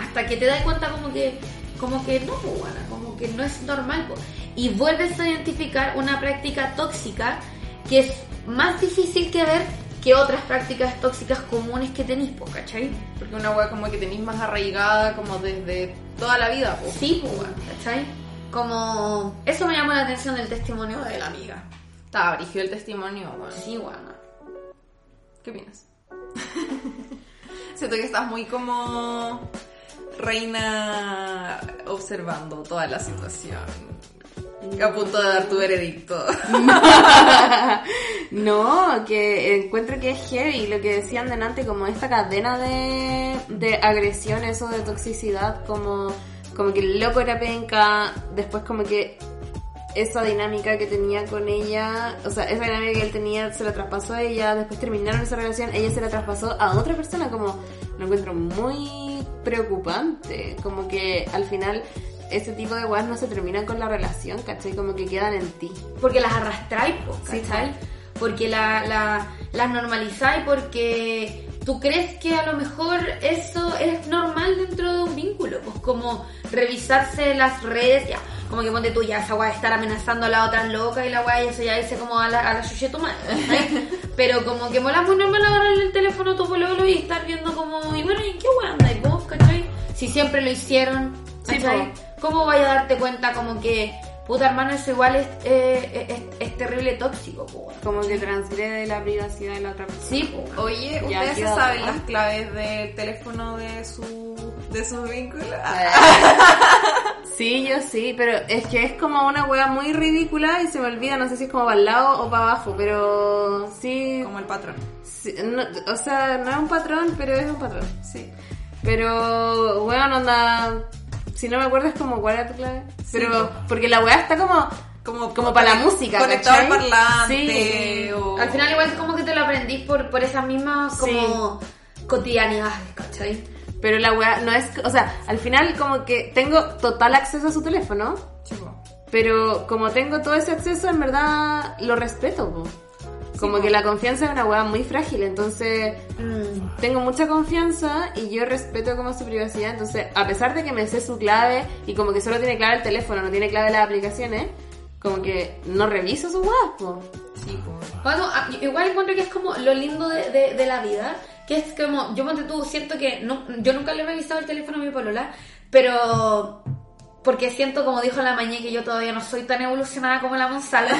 Hasta que te das cuenta como que, como que no, bueno, como que no es normal. Y vuelves a identificar una práctica tóxica que es más difícil que ver que otras prácticas tóxicas comunes que tenéis, pues, ¿cachai? Porque una weá como que tenéis más arraigada como desde toda la vida, po. Sí, bueno, ¿cachai? Como... Eso me llamó la atención del testimonio de la amiga. Estaba brígido el testimonio, weón. Sí, bueno. ¿Qué opinas? Siento que estás muy como reina observando toda la situación. A punto de dar tu veredicto. No, que encuentro que es heavy lo que decían delante, como esta cadena de, de agresión, eso de toxicidad, como, como que el loco era penca, después como que esa dinámica que tenía con ella, o sea, esa dinámica que él tenía se la traspasó a ella, después terminaron esa relación, ella se la traspasó a otra persona, como lo encuentro muy preocupante, como que al final ese tipo de weas no se terminan con la relación, ¿cachai? Como que quedan en ti. Porque las arrastráis, po, Sí, ¿cachai? Porque la, la- las normalizáis porque tú crees que a lo mejor eso es normal dentro de un vínculo. Pues como revisarse las redes, ya. como que ponte tú ya esa weá de estar amenazando a la otra loca y la ya se ya dice como a la, a la chuche madre, ¿cachai? Pero como que mola muy normal agarrarle el teléfono a tu pololo y estar viendo como, y bueno, ¿y qué weá andáis vos, cachai? Si siempre lo hicieron, Sí. ¿Cómo vaya a darte cuenta como que, puta hermano, eso igual es, eh, es, es terrible tóxico, po? Como que transgrede la privacidad de la otra persona. Sí, po. Oye, Ya, ¿ustedes se saben las claves del teléfono de su de sus vínculos? Sí, yo sí, pero es que es como una wea muy ridícula y se me olvida, no sé si es como para el lado o para abajo, pero sí, Como el patrón. sí, no- o sea, no es un patrón, pero es un patrón. Sí. Pero, weón, onda, si no me acuerdo es como, ¿cuál era tu clave? Pero, po. porque la weá está como, Como, como para la música, Conectado al ¿cachai? parlante. Sí. o- Al final igual como que te lo aprendís por, por esas mismas como cotidianidades, ¿cachai? pero la weá no es, o sea, al final como que tengo total acceso a su teléfono, Chico. pero como tengo todo ese acceso, en verdad lo respeto, po. Como que la confianza es una weá muy frágil, entonces Mm. tengo mucha confianza y yo respeto como su privacidad, entonces a pesar de que me sé su clave y como que solo tiene clave el teléfono, no tiene clave las aplicaciones, como que no reviso su weá, po. Sí, pues. Bueno, a- igual encuentro que es como lo lindo de, de- de la vida, que es como, yo ponte tú, siento que no, yo nunca le he revisado el teléfono a mi polola, pero porque siento, como dijo la mañana, que yo todavía no soy tan evolucionada como la Monsalva,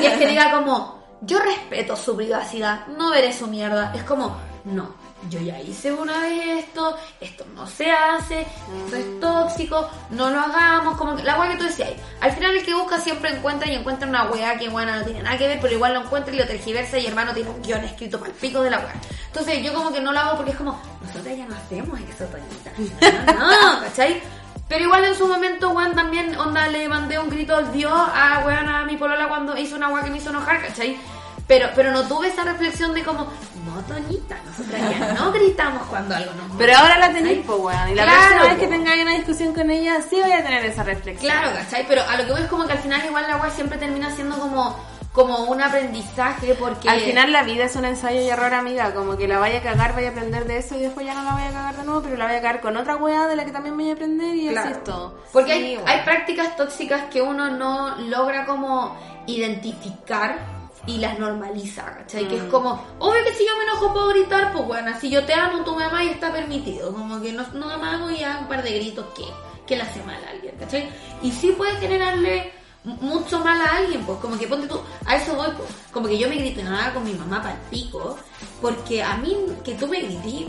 y es que diga como, yo respeto su privacidad, no veré su mierda, es como, no, yo ya hice una vez esto, esto no se hace, esto es tóxico, no lo hagamos, como que, la weá que tú decías, al final el que busca siempre encuentra y encuentra una weá que buena no tiene nada que ver, pero igual lo encuentra y lo tergiversa y hermano tiene un guion escrito para el pico de la weá. Entonces yo como que no lo hago porque es como, nosotros ya no hacemos eso, Toñita. No, no, ¿cachai? Pero igual en su momento, weón, también, onda, le mandé un grito al dios a, weón, a mi polola cuando hizo una weá que me hizo enojar, ¿cachai? Pero, pero no tuve esa reflexión de como, no, Toñita, nosotras ya no gritamos cuando algo nos Pero ahora la tenéis, po, weón. Y la Claro, próxima vez que tengáis una discusión con ella, sí voy a tener esa reflexión. Claro, ¿cachai? Pero a lo que voy es como que al final igual la weá siempre termina siendo como, como un aprendizaje porque... Al final la vida es un ensayo y error, amiga. Como que la vaya a cagar, vaya a aprender de eso y después ya no la vaya a cagar de nuevo, pero la vaya a cagar con otra weá de la que también voy a aprender y Claro. así es todo. Porque Sí, hay, weón. hay prácticas tóxicas que uno no logra como identificar y las normaliza, ¿cachai? Que es Mm. como, obvio que si yo me enojo puedo gritar, pues bueno, si yo te amo, tú me amas y está permitido. Como que no, no amamos y hago un par de gritos que, que le hace mal a alguien, ¿cachai? Y sí puede generarle mucho mal a alguien, pues como que ponte tú, a eso voy, pues, como que yo me grité nada con mi mamá para el pico, porque a mí que tú me grité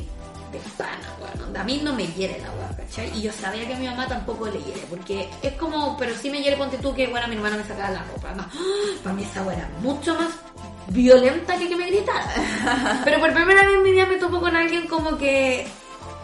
de pana, weón, a mí no me hiere la weá, ¿cachai? Y yo sabía que a mi mamá tampoco le hiere, porque es como, pero sí me hiere, ponte tú que, bueno, mi hermana me sacaba la ropa, no, para mí esa weá era mucho más violenta que que me gritara. Pero por primera vez en mi vida me topo con alguien como que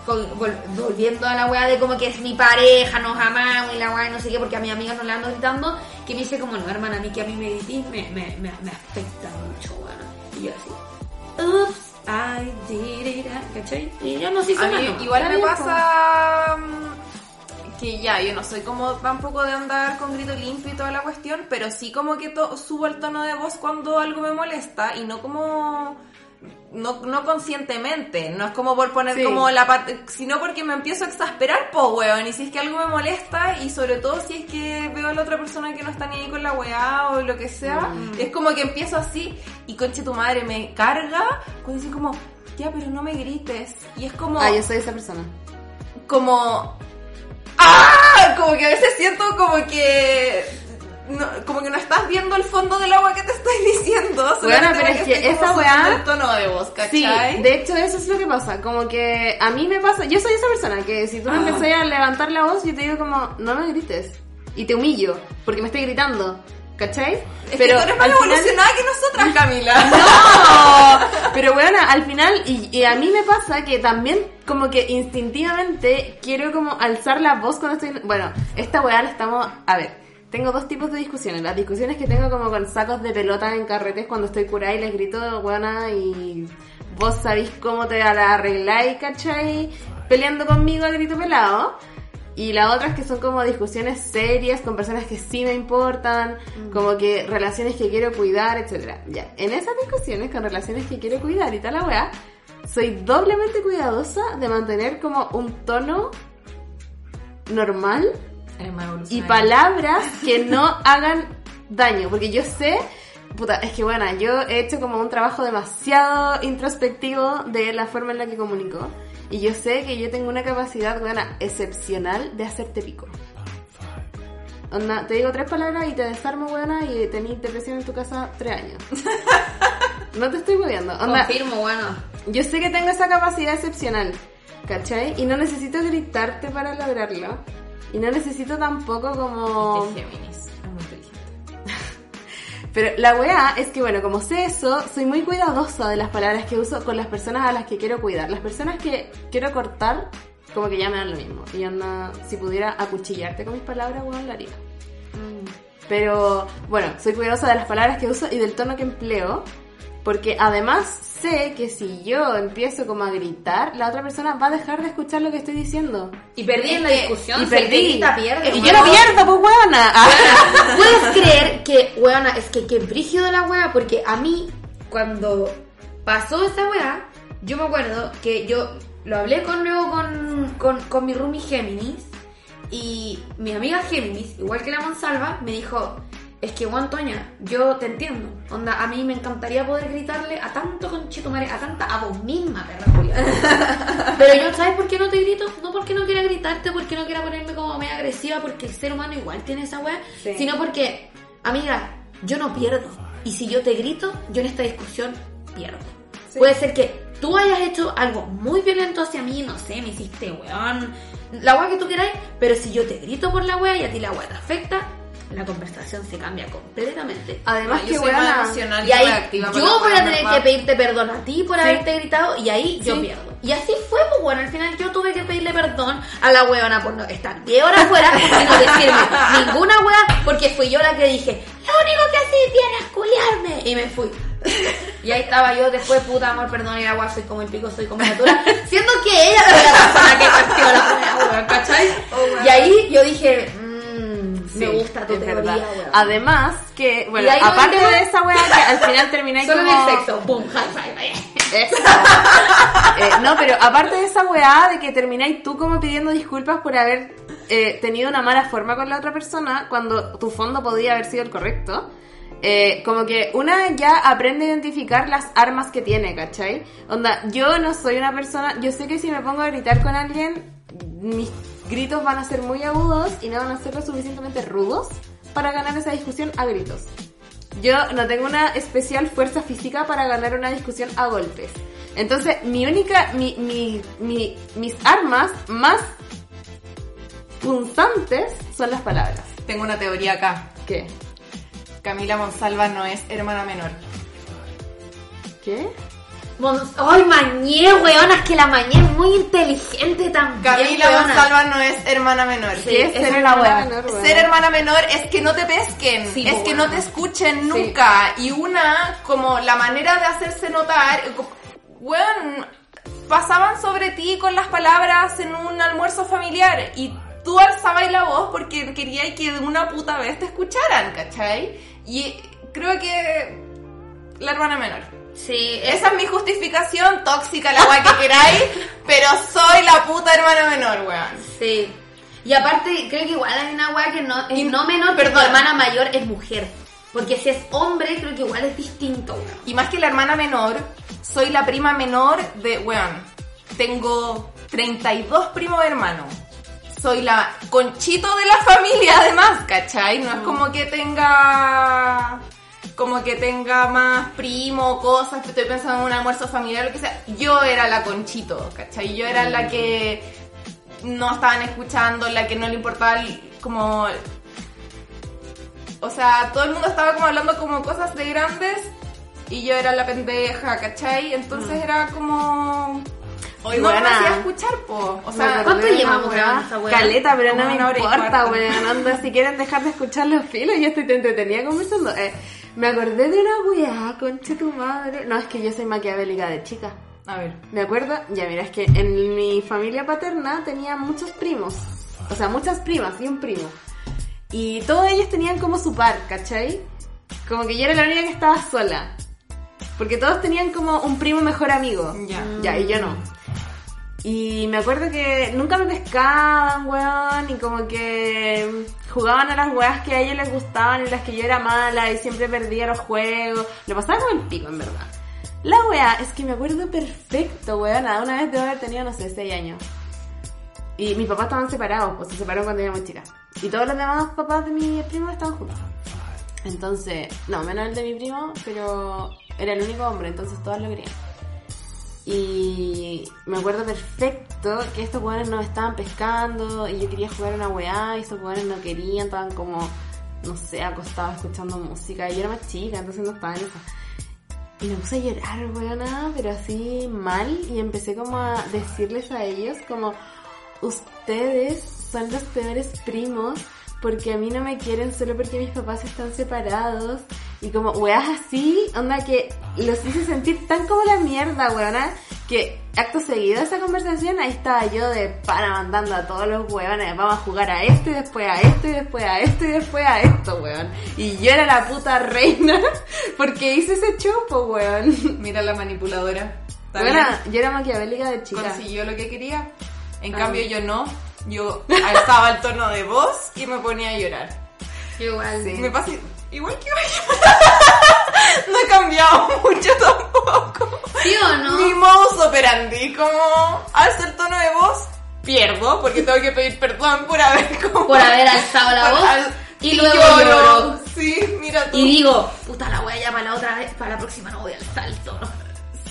con- vol- volviendo a la weá de como que es mi pareja, nos amamos y la weá no sé qué, porque a mis amigas no le ando gritando, que me dice como, no, hermana, a mí que a mí me gritís me, me, me, me afecta mucho, weón. Y yo así, ups, I did it, ¿cachai? Y yo no sé si A mí igual me pasa mm, que ya, yo no soy como tampoco de andar con grito limpio y toda la cuestión, pero sí como que to- subo el tono de voz cuando algo me molesta y no como... No, no conscientemente, no es como por poner Sí. como la parte, sino porque me empiezo a exasperar, po weón, y si es que algo me molesta, y sobre todo si es que veo a la otra persona que no está ni ahí con la weá o lo que sea, es como que empiezo así, y conche tu madre me carga, cuando dice como, ya, pero no me grites, y es como Ah, yo soy esa persona. como ¡Ah! Como que a veces siento como que no, como que no estás viendo el fondo del agua que te estoy diciendo. Bueno, pero es que como esa weá- el tono de voz, Sí, ¿cachai? de hecho eso es lo que pasa, como que a mí me pasa, yo soy esa persona que si tú me Ah. a levantar la voz, yo te digo como, no me grites, y te humillo, porque me estoy gritando, ¿cachai? Es que tú eres más evolucionada que nosotras, Camila. ¡No! Pero bueno, al final, y, y a mí me pasa que también como que instintivamente quiero como alzar la voz cuando estoy... Bueno, esta weá la estamos... A ver, tengo dos tipos de discusiones. Las discusiones que tengo como con sacos de pelota en carretes cuando estoy curada y les grito, weona, y vos sabéis cómo te la arregláis, ¿cachai? Peleando conmigo a grito pelado. Y la otra es que son como discusiones serias con personas que sí me importan, como que relaciones que quiero cuidar, etcétera. Ya, en esas discusiones con relaciones que quiero cuidar y tal la weá, soy doblemente cuidadosa de mantener como un tono normal, y palabras que no hagan daño. Porque yo sé, puta, es que bueno, yo he hecho como un trabajo demasiado introspectivo de la forma en la que comunico. Y yo sé que yo tengo una capacidad, buena, excepcional de hacerte pico. Onda, te digo tres palabras y te desarmo, buena, y tenés depresión en tu casa tres años. no te estoy moviendo. Onda, Confirmo, bueno. yo sé que tengo esa capacidad excepcional, ¿cachai? Y no necesito gritarte para lograrlo. Y no necesito tampoco como... Este Géminis. Es muy inteligente. Pero la weá es que, bueno, como sé eso, soy muy cuidadosa de las palabras que uso con las personas a las que quiero cuidar. Las personas que quiero cortar, como que ya me dan lo mismo. Y anda, si pudiera acuchillarte con mis palabras, weón, lo haría. Pero, bueno, soy cuidadosa de las palabras que uso y del tono que empleo. Porque además sé que si yo empiezo como a gritar, la otra persona va a dejar de escuchar lo que estoy diciendo. Y perdí en la que- discusión. y perdí. grita pierde. Y yo no pierdo, pues weona. Ah. ¿Puedes creer que, weona, es que que brígido la wea? Porque a mí, cuando pasó esa wea, yo me acuerdo que yo lo hablé con luego con, con, con mi roomie Géminis y mi amiga Géminis, igual que la Monsalva, me dijo, es que, Juan Toña, yo te entiendo. Onda, a mí me encantaría poder gritarle a tanto conchetumare, a tanta, a vos misma, perra culiada. Pero yo, ¿sabes por qué no te grito? No porque no quiera gritarte, porque no quiera ponerme como media agresiva, porque el ser humano igual tiene esa weá, Sí. sino porque, amiga, yo no pierdo. Y si yo te grito, yo en esta discusión pierdo. Puede ser que tú hayas hecho algo muy violento hacia mí, no sé, me hiciste weón, la weá que tú queráis, pero si yo te grito por la weá y a ti la weá te afecta, la conversación se cambia completamente. Además No, que yo más weona... emocional Y ahí yo voy a tener que pedirte perdón a ti por Sí. haberte gritado y ahí yo Sí. pierdo. Y así fue, pues bueno, al final yo tuve que pedirle perdón a la weona por no estar 10 horas fuera y no decirme ninguna wea porque fui yo la que dije, lo único que haces bien es culiarme. Y me fui. Y ahí estaba yo después, puta amor, perdón, y la wea soy como el pico, soy como natura. Siendo que ella fue la persona que partió la wea, ¿cachai? Y ahí yo dije, Sí, me gusta tu es teoría, verdad. weón. Además que, bueno, aparte de esa weá que al final termináis Solo en como... el sexo, boom, high five. Eh, no, pero aparte de esa weá de que termináis tú como pidiendo disculpas por haber eh, tenido una mala forma con la otra persona cuando tu fondo podía haber sido el correcto, eh, como que una ya aprende a identificar las armas que tiene, ¿cachai? Onda, yo no soy una persona, yo sé que si me pongo a gritar con alguien, mis gritos van a ser muy agudos y no van a ser lo suficientemente rudos para ganar esa discusión a gritos. Yo no tengo una especial fuerza física para ganar una discusión a golpes. Entonces, mi única, mi, mi, mi- mis armas más punzantes son las palabras. Tengo una teoría acá. ¿Qué? Camila Monsalva no es hermana menor. ¿Qué? Ay, Mañé, weona, es que la Mañé es muy inteligente también. Camila weona. Monsalva no es hermana menor. Sí, ¿Qué es ser hermana menor? Ser hermana menor es que no te pesquen, Sí, es que no te escuchen nunca. Y una, como la manera de hacerse notar, weón, pasaban sobre ti con las palabras en un almuerzo familiar y tú alzabas la voz porque querías que de una puta vez te escucharan, ¿cachai? Y creo que la hermana menor. Sí, es- Esa es mi justificación tóxica, la weá que queráis, pero soy la puta hermana menor, weón. sí. Y aparte, creo que igual hay una weá que no, es Y- no menor, pero tu hermana mayor es mujer. Porque si es hombre, creo que igual es distinto, weón. Y más que la hermana menor, soy la prima menor de, weón, tengo 32 primos hermanos. Soy la conchito de la familia además, ¿cachai? No es como que tenga... Como que tenga más primo, cosas, que estoy pensando en un almuerzo familiar, lo que sea. Yo era la conchito, ¿cachai? Yo era la que no estaban escuchando, la que no le importaba como o sea, todo el mundo estaba como hablando como cosas de grandes y yo era la pendeja, ¿cachai? Entonces era como... Oye, no me hacía escuchar, po. O sea, ¿cuánto llevamos grabando? Caleta, pero no me importa, weón. Anda, si quieren dejar de escuchar los filos, yo estoy te entretenida conversando. Eh, me acordé de una weá, concha tu madre. No, es que yo soy maquiavélica de chica. a ver. Me acuerdo, ya mira, es que en mi familia paterna tenía muchos primos. O sea, muchas primas y un primo. Y todos ellos tenían como su par, ¿cachai? Como que yo era la única que estaba sola. Porque todos tenían como un primo mejor amigo. Ya. Ya, y yo no. Y me acuerdo que nunca me pescaban, weón, y como que jugaban a las weas que a ellos les gustaban y las que yo era mala y siempre perdía los juegos. Lo pasaba como el pico, en verdad. La wea es que me acuerdo perfecto, weón. Una vez debo haber tenido, no sé, 6 años. Y mis papás estaban separados, pues se separaron cuando éramos chicas. Y todos los demás papás de mis primos estaban juntos. Entonces, no, menos el de mi primo, pero era el único hombre, entonces todas lo querían. Y me acuerdo perfecto que estos jugadores no estaban pescando y yo quería jugar una weá y estos jugadores no querían, estaban como, no sé, acostados escuchando música y yo era más chica, entonces no estaba en esa. Y me puse a llorar, weona, pero así mal y empecé como a decirles a ellos como, ustedes son los peores primos porque a mí no me quieren solo porque mis papás están separados y como weas así, onda que los hice sentir tan como la mierda, weona, que acto seguido de esa conversación ahí estaba yo de para mandando a todos los weones, vamos a jugar a esto y después a esto y después a esto y después a esto, weón. Y yo era la puta reina porque hice ese chupo, weón. Mira la manipuladora. Bueno, yo era maquiavélica de chica. Consiguió lo que quería. En Ah. cambio yo no. Yo alzaba el tono de voz y me ponía a llorar. Igual. Sí. Me pasa igual que hoy. no he cambiado mucho tampoco. ¿Sí o no? Mi modus operandi, como alzo el tono de voz, pierdo, porque tengo que pedir perdón por haber como... Por haber alzado la voz al- y luego lloro. lloro. Sí, mira tú. Y digo, puta la wea ya para la otra vez, para la próxima no voy a alzar el tono.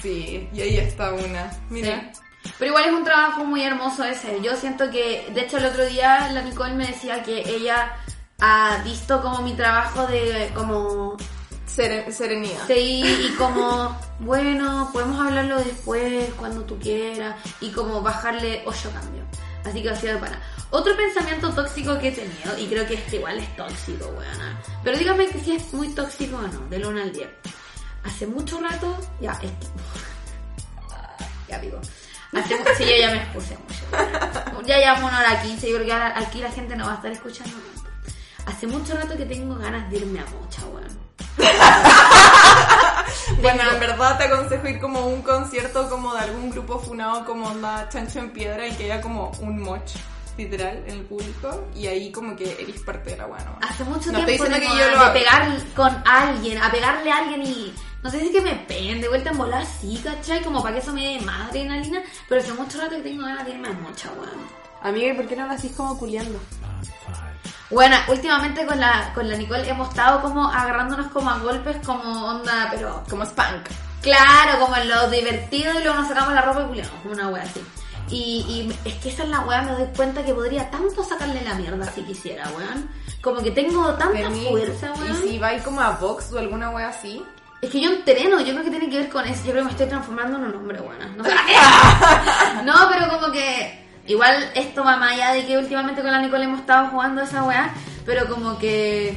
Sí, y ahí está una. Mira. Sí. Pero igual es un trabajo muy hermoso ese. Yo siento que, de hecho, el otro día la Nicole me decía que ella ha visto como mi trabajo de como Seren- serenidad. sí y como bueno podemos hablarlo después cuando tú quieras y como bajarle ocho cambios. Así que ha sido para. Otro pensamiento tóxico que he tenido, y creo que este igual es tóxico, weona. Pero dígame que si es muy tóxico o no, del 1 al 10. Hace mucho rato, ya, ya digo. Sí, yo ya me expuse mucho. Ya llevamos una hora 15, yo creo que ahora aquí la gente no va a estar escuchando tanto. Hace mucho rato que tengo ganas de irme a mocha, weón. Bueno, en verdad te aconsejo ir como a un concierto como de algún grupo funado como onda Chancho en Piedra y que haya como un moch literal en el público y ahí como que eres parte de la bueno. Hace mucho No estoy tiempo diciendo tengo que yo lo de pegar con alguien, a pegarle a alguien y no sé si es que me peguen de vuelta en bola así, ¿cachai? Como para que eso me dé más adrenalina, pero hace mucho rato que tengo ganas de irme a mocha, weón. Amiga, ¿y por qué no lo hacís como culiando? Bueno, últimamente con la, con la Nicole hemos estado como agarrándonos como a golpes como onda, pero Como Spank. claro, como en lo divertido y luego nos sacamos la ropa y culiamos, como una wea así. Y, y es que esa es la wea, me doy cuenta que podría tanto sacarle la mierda si quisiera, weón. Como que tengo tanta Permiso. fuerza, weón. Y si vais como a box o alguna wea así. Es que yo entreno, yo creo que tiene que ver con eso. Yo creo que me estoy transformando en un hombre bueno. No, sé. no, pero como que. Igual esto va más allá de que últimamente con la Nicole hemos estado jugando esa weá. Pero como que.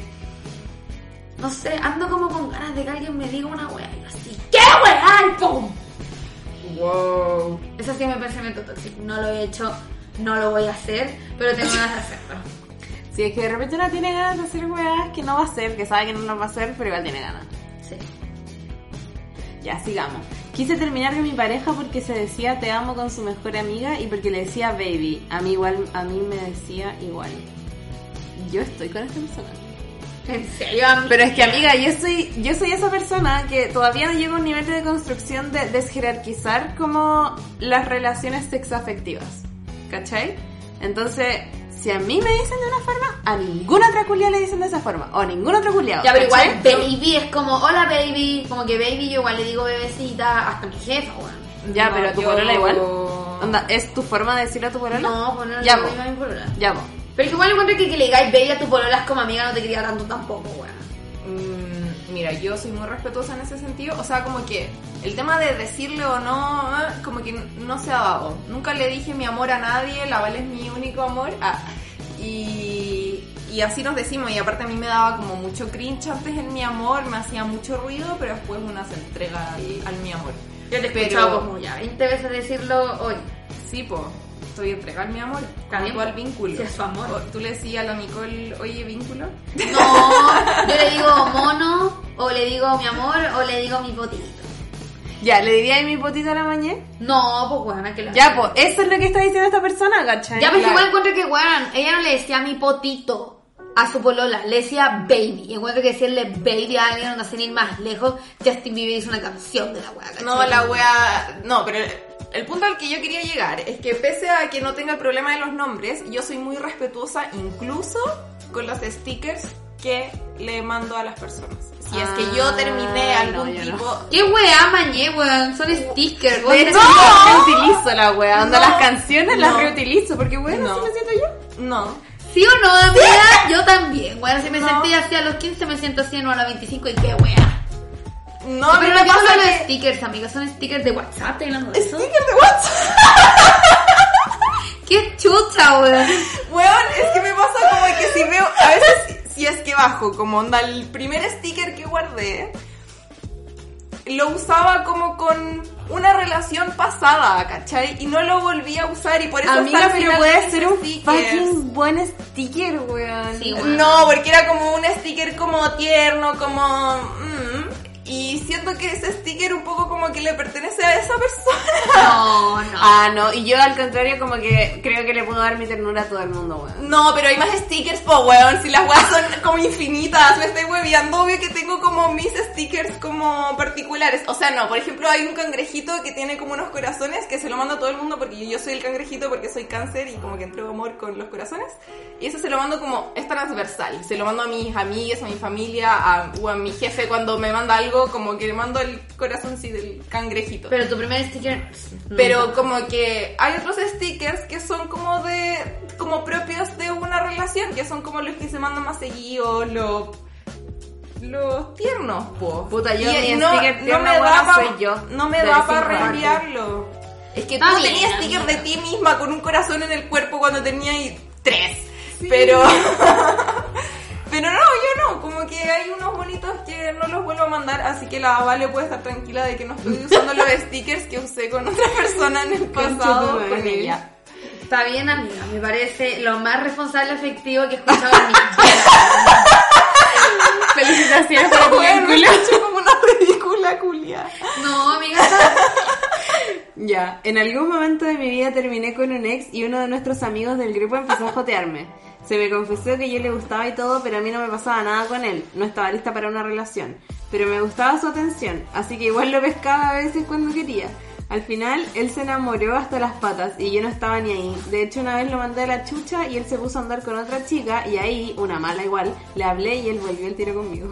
No sé, ando como con ganas de que alguien me diga una weá. Y yo así, ¿qué weá? Y ¡pum! Wow. Ese ha sido mi pensamiento tóxico. No lo he hecho, no lo voy a hacer, pero tengo ganas de hacerlo. Si es que de repente uno tiene ganas de hacer weas que no va a hacer, que sabe que no las va a hacer, pero igual tiene ganas. Sí. Ya, sigamos. Quise terminar con mi pareja porque se decía te amo con su mejor amiga y porque le decía baby. A mí igual, a mí me decía igual. Yo estoy con esta persona. ¿En serio? amiga? Pero es que amiga, yo soy, yo soy esa persona que todavía no llego a un nivel de construcción de desjerarquizar como las relaciones sexoafectivas. ¿Cachai? Entonces, si a mí me dicen de una forma, a ninguna otra culia le dicen de esa forma. O a ningún otro culiado. Ya, pero igual ¿cachai? baby es como, hola baby, como que baby yo igual le digo bebecita hasta mi jefa, weón. Ya, No, pero a tu yo- polola igual. Onda, ¿es tu forma de decirle a tu polola? No, pues no Ya, po. digo a mi polola. Ya, po. Pero es que igual encuentro que que le digáis baby a tu polola es como amiga no te quería tanto tampoco, weón. Mm, mira, yo soy muy respetuosa en ese sentido. O sea, como que el tema de decirle o no, eh, como que no se ha dado. Nunca le dije mi amor a nadie, la Val es mi único amor. Ah, y, y así nos decimos. Y aparte a mí me daba como mucho cringe antes en mi amor, me hacía mucho ruido, pero después una se entrega al, al mi amor. Yo te he Pero- escuchado como ya 20 veces decirlo hoy. Sí, po. Estoy entregada al mi amor. Tú al vínculo. sí, es su amor. O tú le decías a la Nicole, oye, vínculo. No, yo le digo mono, o le digo mi amor, o le digo mi potito. Ya, ¿le diría mi potito a la mañana? No, pues weón, que la Ya, pues, eso es lo que está diciendo esta persona, ¿cachai? Ya, pero Claro. igual encuentro que, weón, ella no le decía mi potito a su polola, le decía baby. Y encuentro que decirle baby a alguien, no sin ir más lejos, Justin Bieber hizo una canción de la weá. No, la wea. No, pero el, punto al que yo quería llegar es que pese a que no tenga el problema de los nombres, yo soy muy respetuosa incluso con los stickers que le mando a las personas. Si es que yo terminé Ah, algún no, yo no. tipo. ¿Qué weá, mañé, weón? Son stickers, De weón. No. yo reutilizo la wea. Onda, No. las canciones las No. reutilizo. Porque, bueno, No. así me siento yo. No. ¿Sí o no, amiga? Yo también, weón. Si me No. sentí así a los 15, me siento así no, a los 25 y qué weá. No, pero lo que son pasa los que. stickers, amiga, son stickers de WhatsApp, ¿te hablando de eso? Sticker de WhatsApp. ¡Qué chucha, weón! Weón, es que me pasa como que si veo, a veces si es que bajo, como onda, el primer sticker que guardé, lo usaba como con una relación pasada, ¿cachai? Y no lo volví a usar y por eso Amiga, pero puede de ser un stickers. fucking buen sticker, weón. Sí, weón. No, porque era como un sticker como tierno, como... mm, y siento que ese sticker un poco como que le pertenece a esa persona. No, no. Ah, no. Y yo, al contrario, como que creo que le puedo dar mi ternura a todo el mundo, weón. No, pero hay más stickers, po, weón. Si las weas son como infinitas, me estoy hueviando. Obvio que tengo como mis stickers como particulares. O sea, no, por ejemplo, hay un cangrejito que tiene como unos corazones que se lo mando a todo el mundo porque yo soy el cangrejito porque soy cáncer y como que entrego amor con los corazones. Y eso se lo mando como, es transversal. Se lo mando a mis amigas, a mi familia, a, o a mi jefe cuando me manda algo, como que le mando el corazón sí del cangrejito. Pero tu primer sticker. Pero como que hay otros stickers que son como de como propios de una relación, que son como los que se mandan más seguidos, los los tiernos, po. Puta, yo, Y- mi y no, sticker no tierno, me da bueno, pa, soy yo. no me De da cinco para reenviarlo. Es que tú Está bien, tenías sticker de ti misma con un corazón en el cuerpo cuando tenías tres. Pero Pero no, yo no, como que hay unos bonitos que no los vuelvo a mandar, así que la Vale puede estar tranquila de que no estoy usando los stickers que usé con otra persona en el pasado con ella. Está bien, amiga. Me parece lo más responsable afectivo que he escuchado en mi vida. Felicitaciones por tu como una ridícula culia. No, amiga, Ya, en algún momento de mi vida terminé con un ex y uno de nuestros amigos del grupo empezó a jotearme. Se me confesó que yo le gustaba y todo, pero a mí no me pasaba nada con él. No estaba lista para una relación. Pero me gustaba su atención, así que igual lo pescaba a veces cuando quería. Al final, él se enamoró hasta las patas y yo no estaba ni ahí. De hecho, una vez lo mandé a la chucha y él se puso a andar con otra chica y ahí, una mala igual, le hablé y él volvió el tiro conmigo.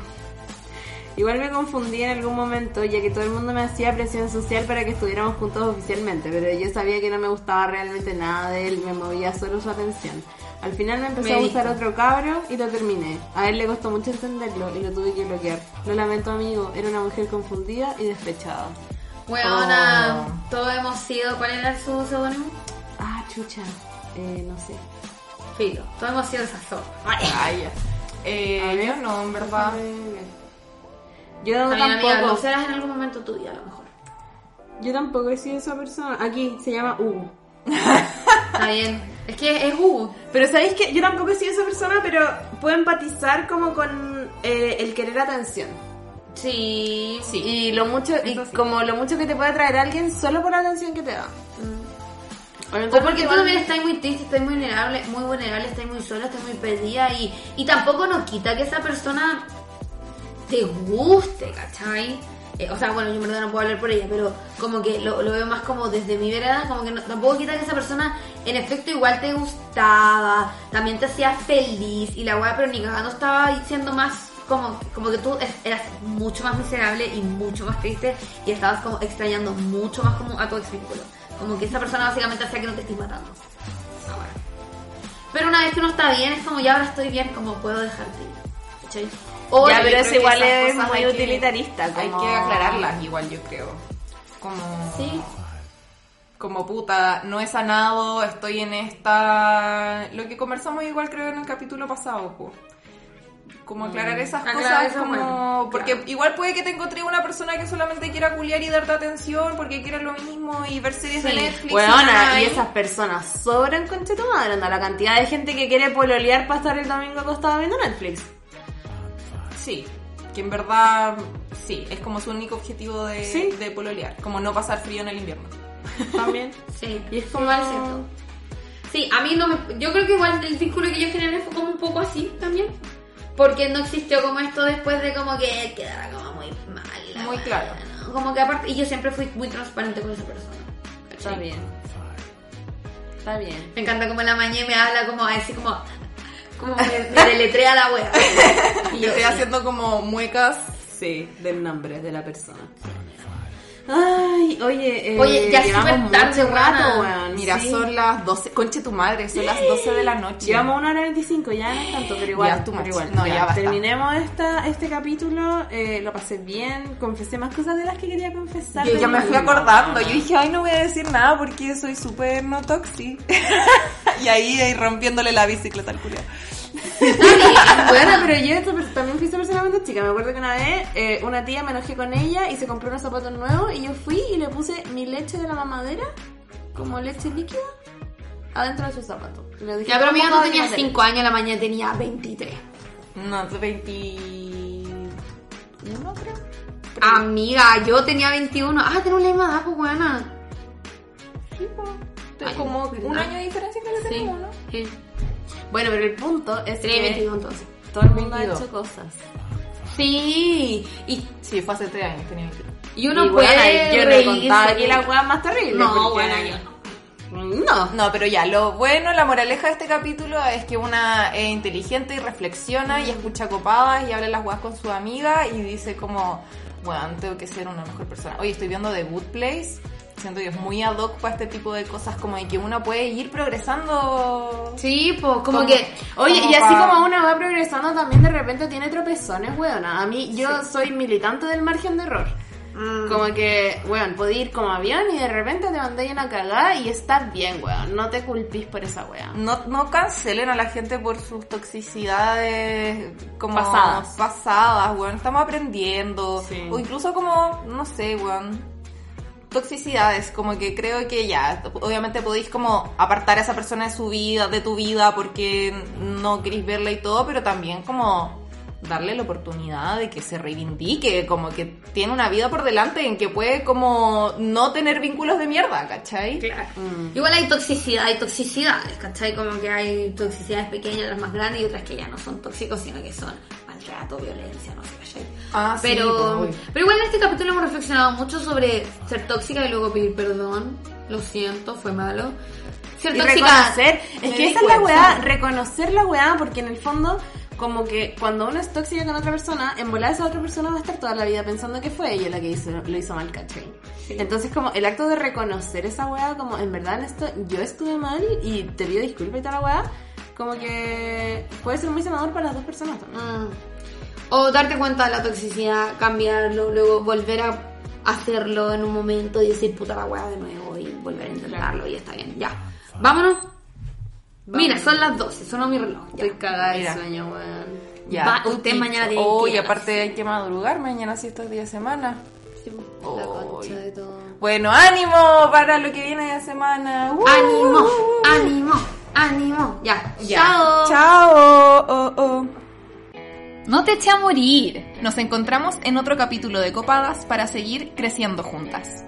Igual me confundí en algún momento, ya que todo el mundo me hacía presión social para que estuviéramos juntos oficialmente, pero yo sabía que no me gustaba realmente nada de él, me movía solo su atención. Al final me empezó Me a gustar otro cabro y lo terminé. A él le costó mucho entenderlo y lo tuve que bloquear. Lo lamento amigo, era una mujer confundida y despechada. Weona, Oh. todos hemos sido. ¿Cuál era su seudónimo? Ah, chucha, eh, no sé. Filo. Todos hemos sido esas dos. Ay, ya. Eh, A ver. yo no, en verdad. Yo También, amiga, tampoco. lo serás en algún momento tu día, a lo mejor. Yo tampoco he sido esa persona. Aquí se llama Hugo. Está bien. Es que es Hugo. Pero sabéis que yo tampoco he sido esa persona, pero puedo empatizar como con eh, el querer atención. Sí. Sí. Y lo mucho, y sí. como lo mucho que te puede traer alguien solo por la atención que te da. O porque tú también estás muy triste, estás muy vulnerable, muy vulnerable, estás muy sola, estás muy perdida y, y tampoco nos quita que esa persona te guste, ¿cachai? Eh, o sea, bueno, yo en verdad no puedo hablar por ella, pero como que lo, lo veo más como desde mi vereda, como que no, tampoco quita que esa persona en efecto igual te gustaba, también te hacía feliz y la weá, pero ni cagando estaba siendo más como, como que tú eras mucho más miserable y mucho más triste y estabas como extrañando mucho más como a tu ex vínculo. Como que esa persona básicamente hacía que no te estés matando. Pero una vez que uno está bien, es como ya ahora estoy bien, como puedo dejarte ir. ¿Cachai? O Ya, pero eso que igual es muy hay que- utilitarista. Hay como- que aclararlas igual, yo creo. Como... Sí. Como puta, no he sanado, estoy en esta... Lo que conversamos igual creo en el capítulo pasado, po. Como aclarar esas Aclarar cosas, eso, como... bueno, porque claro. igual puede que te encontré una persona que solamente quiera culiar y darte atención porque quiera lo mismo y ver series de. Netflix. Weona, y y esas personas sobran con tu madre, la cantidad de gente que quiere pololear para estar el domingo acostado viendo Netflix. Sí. que en verdad, sí, es como su único objetivo de, Sí. de pololear, como no pasar frío en el invierno. También. Sí, Y es como- igual cierto. Sí, a mí no me... Yo creo que igual el vínculo que yo generé fue como un poco así también. Porque no existió como esto después de como que quedara como muy mal. Muy claro. ¿no? Como que aparte... Y yo siempre fui muy transparente con esa persona. ¿cachai? Está bien. Está bien. Me encanta como la mañana me habla como así como... Como me, me deletrea la wea. Y Y yo, estoy sí. haciendo como muecas. Sí, del nombre de la persona. Ay, oye, eh, Oye, ya es llevamos tarde, mucho rato, weón. Mira, Sí. son las 12, conche tu madre, son las 12 de la noche. Llevamos una hora 25, ya no es tanto, pero igual. Ya, too pero igual. No, ya basta. Terminemos esta, este capítulo, eh, lo pasé bien, confesé más cosas de las que quería confesar. Yo ya me fui acordando. Yo dije, ay, no voy a decir nada porque soy súper no toxi. y ahí, ahí rompiéndole la bicicleta al culiao. Bueno, pero yo esto también fui esa persona cuando chica. Me acuerdo que una vez eh, una tía me enojé con ella y se compró unos zapatos nuevos y yo fui y le puse mi leche de la mamadera, como leche líquida, adentro de sus zapatos. Le dije, Ya, pero "Toma, mira, no tenía de leche". 5 años, la mañana tenía 23. No, 21 creo. Amiga, yo tenía 21. Ah, tenemos la misma edad, pues buena. Sí. Ay, como ¿verdad? un año de diferencia que le Sí. tenemos, ¿no? sí. Bueno, pero el punto es que 22 entonces. todo el mundo 22. ha hecho cosas. Sí. Y, Sí, fue hace 3 años, tenía 20. y uno y puede bueno, yo no reírse contado de- aquí la hueá más terrible. No, porque- bueno, yo no. No. No, pero ya, lo bueno, la moraleja de este capítulo es que una es inteligente y reflexiona y escucha copadas y habla las weas con su amiga y dice como, bueno, tengo que ser una mejor persona. Oye, estoy viendo The Good Place, siento que es muy ad hoc para este tipo de cosas, como de que uno puede ir progresando. Sí, pues como, Como- que... Oye, Como y así pa- como uno va progresando, también de repente tiene tropezones, weona. A mí, yo soy militante del margen de error. Mm. Como que, weón, podés ir como avión y de repente te mandáis una cagada y estás bien, weón. No te culpís por esa weá. No, no cancelen a la gente por sus toxicidades como Pasadas. pasadas, weón. Estamos aprendiendo. Sí. O incluso como, no sé, weón. Toxicidades, como que creo que ya, obviamente podéis como apartar a esa persona de su vida, de tu vida, porque no queréis verla y todo, pero también como darle la oportunidad de que se reivindique, como que tiene una vida por delante en que puede como no tener vínculos de mierda, ¿cachai? Claro. Mm. Igual hay toxicidad, hay toxicidades, ¿cachai? Como que hay toxicidades pequeñas, las más grandes, y otras que ya no son tóxicos, sino que son maltrato, violencia, no sé, ¿cachai? Ah, sí, pero, pues, uy. pero igual en este capítulo hemos reflexionado mucho sobre ser tóxica y luego pedir perdón. Lo siento, fue malo. Ser Y tóxica. reconocer, es que esa es la weá, reconocer la weá, porque en el fondo, como que cuando uno es tóxica con otra persona, en volar esa otra persona va a estar toda la vida pensando que fue ella la que hizo, lo hizo mal, ¿cachai? Entonces, como el acto de reconocer esa weá, como en verdad en esto yo estuve mal y te pido disculpas y toda la weá, como que puede ser muy sanador para las dos personas también. Mm. O darte cuenta de la toxicidad, cambiarlo, luego volver a hacerlo en un momento y decir puta la weá de nuevo y volver a intentarlo y está bien. Ya. Vámonos. Mira, son las 12, sonó mi reloj. Ya. Estoy cagada de sueño, weón. Ya, Va- usted mañana tiene Oh, que y aparte hay que madrugar, mañana sí estos días de semana. Sí, la concha de todo. Bueno, ánimo para lo que viene de semana. Uh. Ánimo, ánimo, ánimo. Ya. Ya. Chao. Chao. Oh, oh. No te eché a morir. Nos encontramos en otro capítulo de Copadas para seguir creciendo juntas.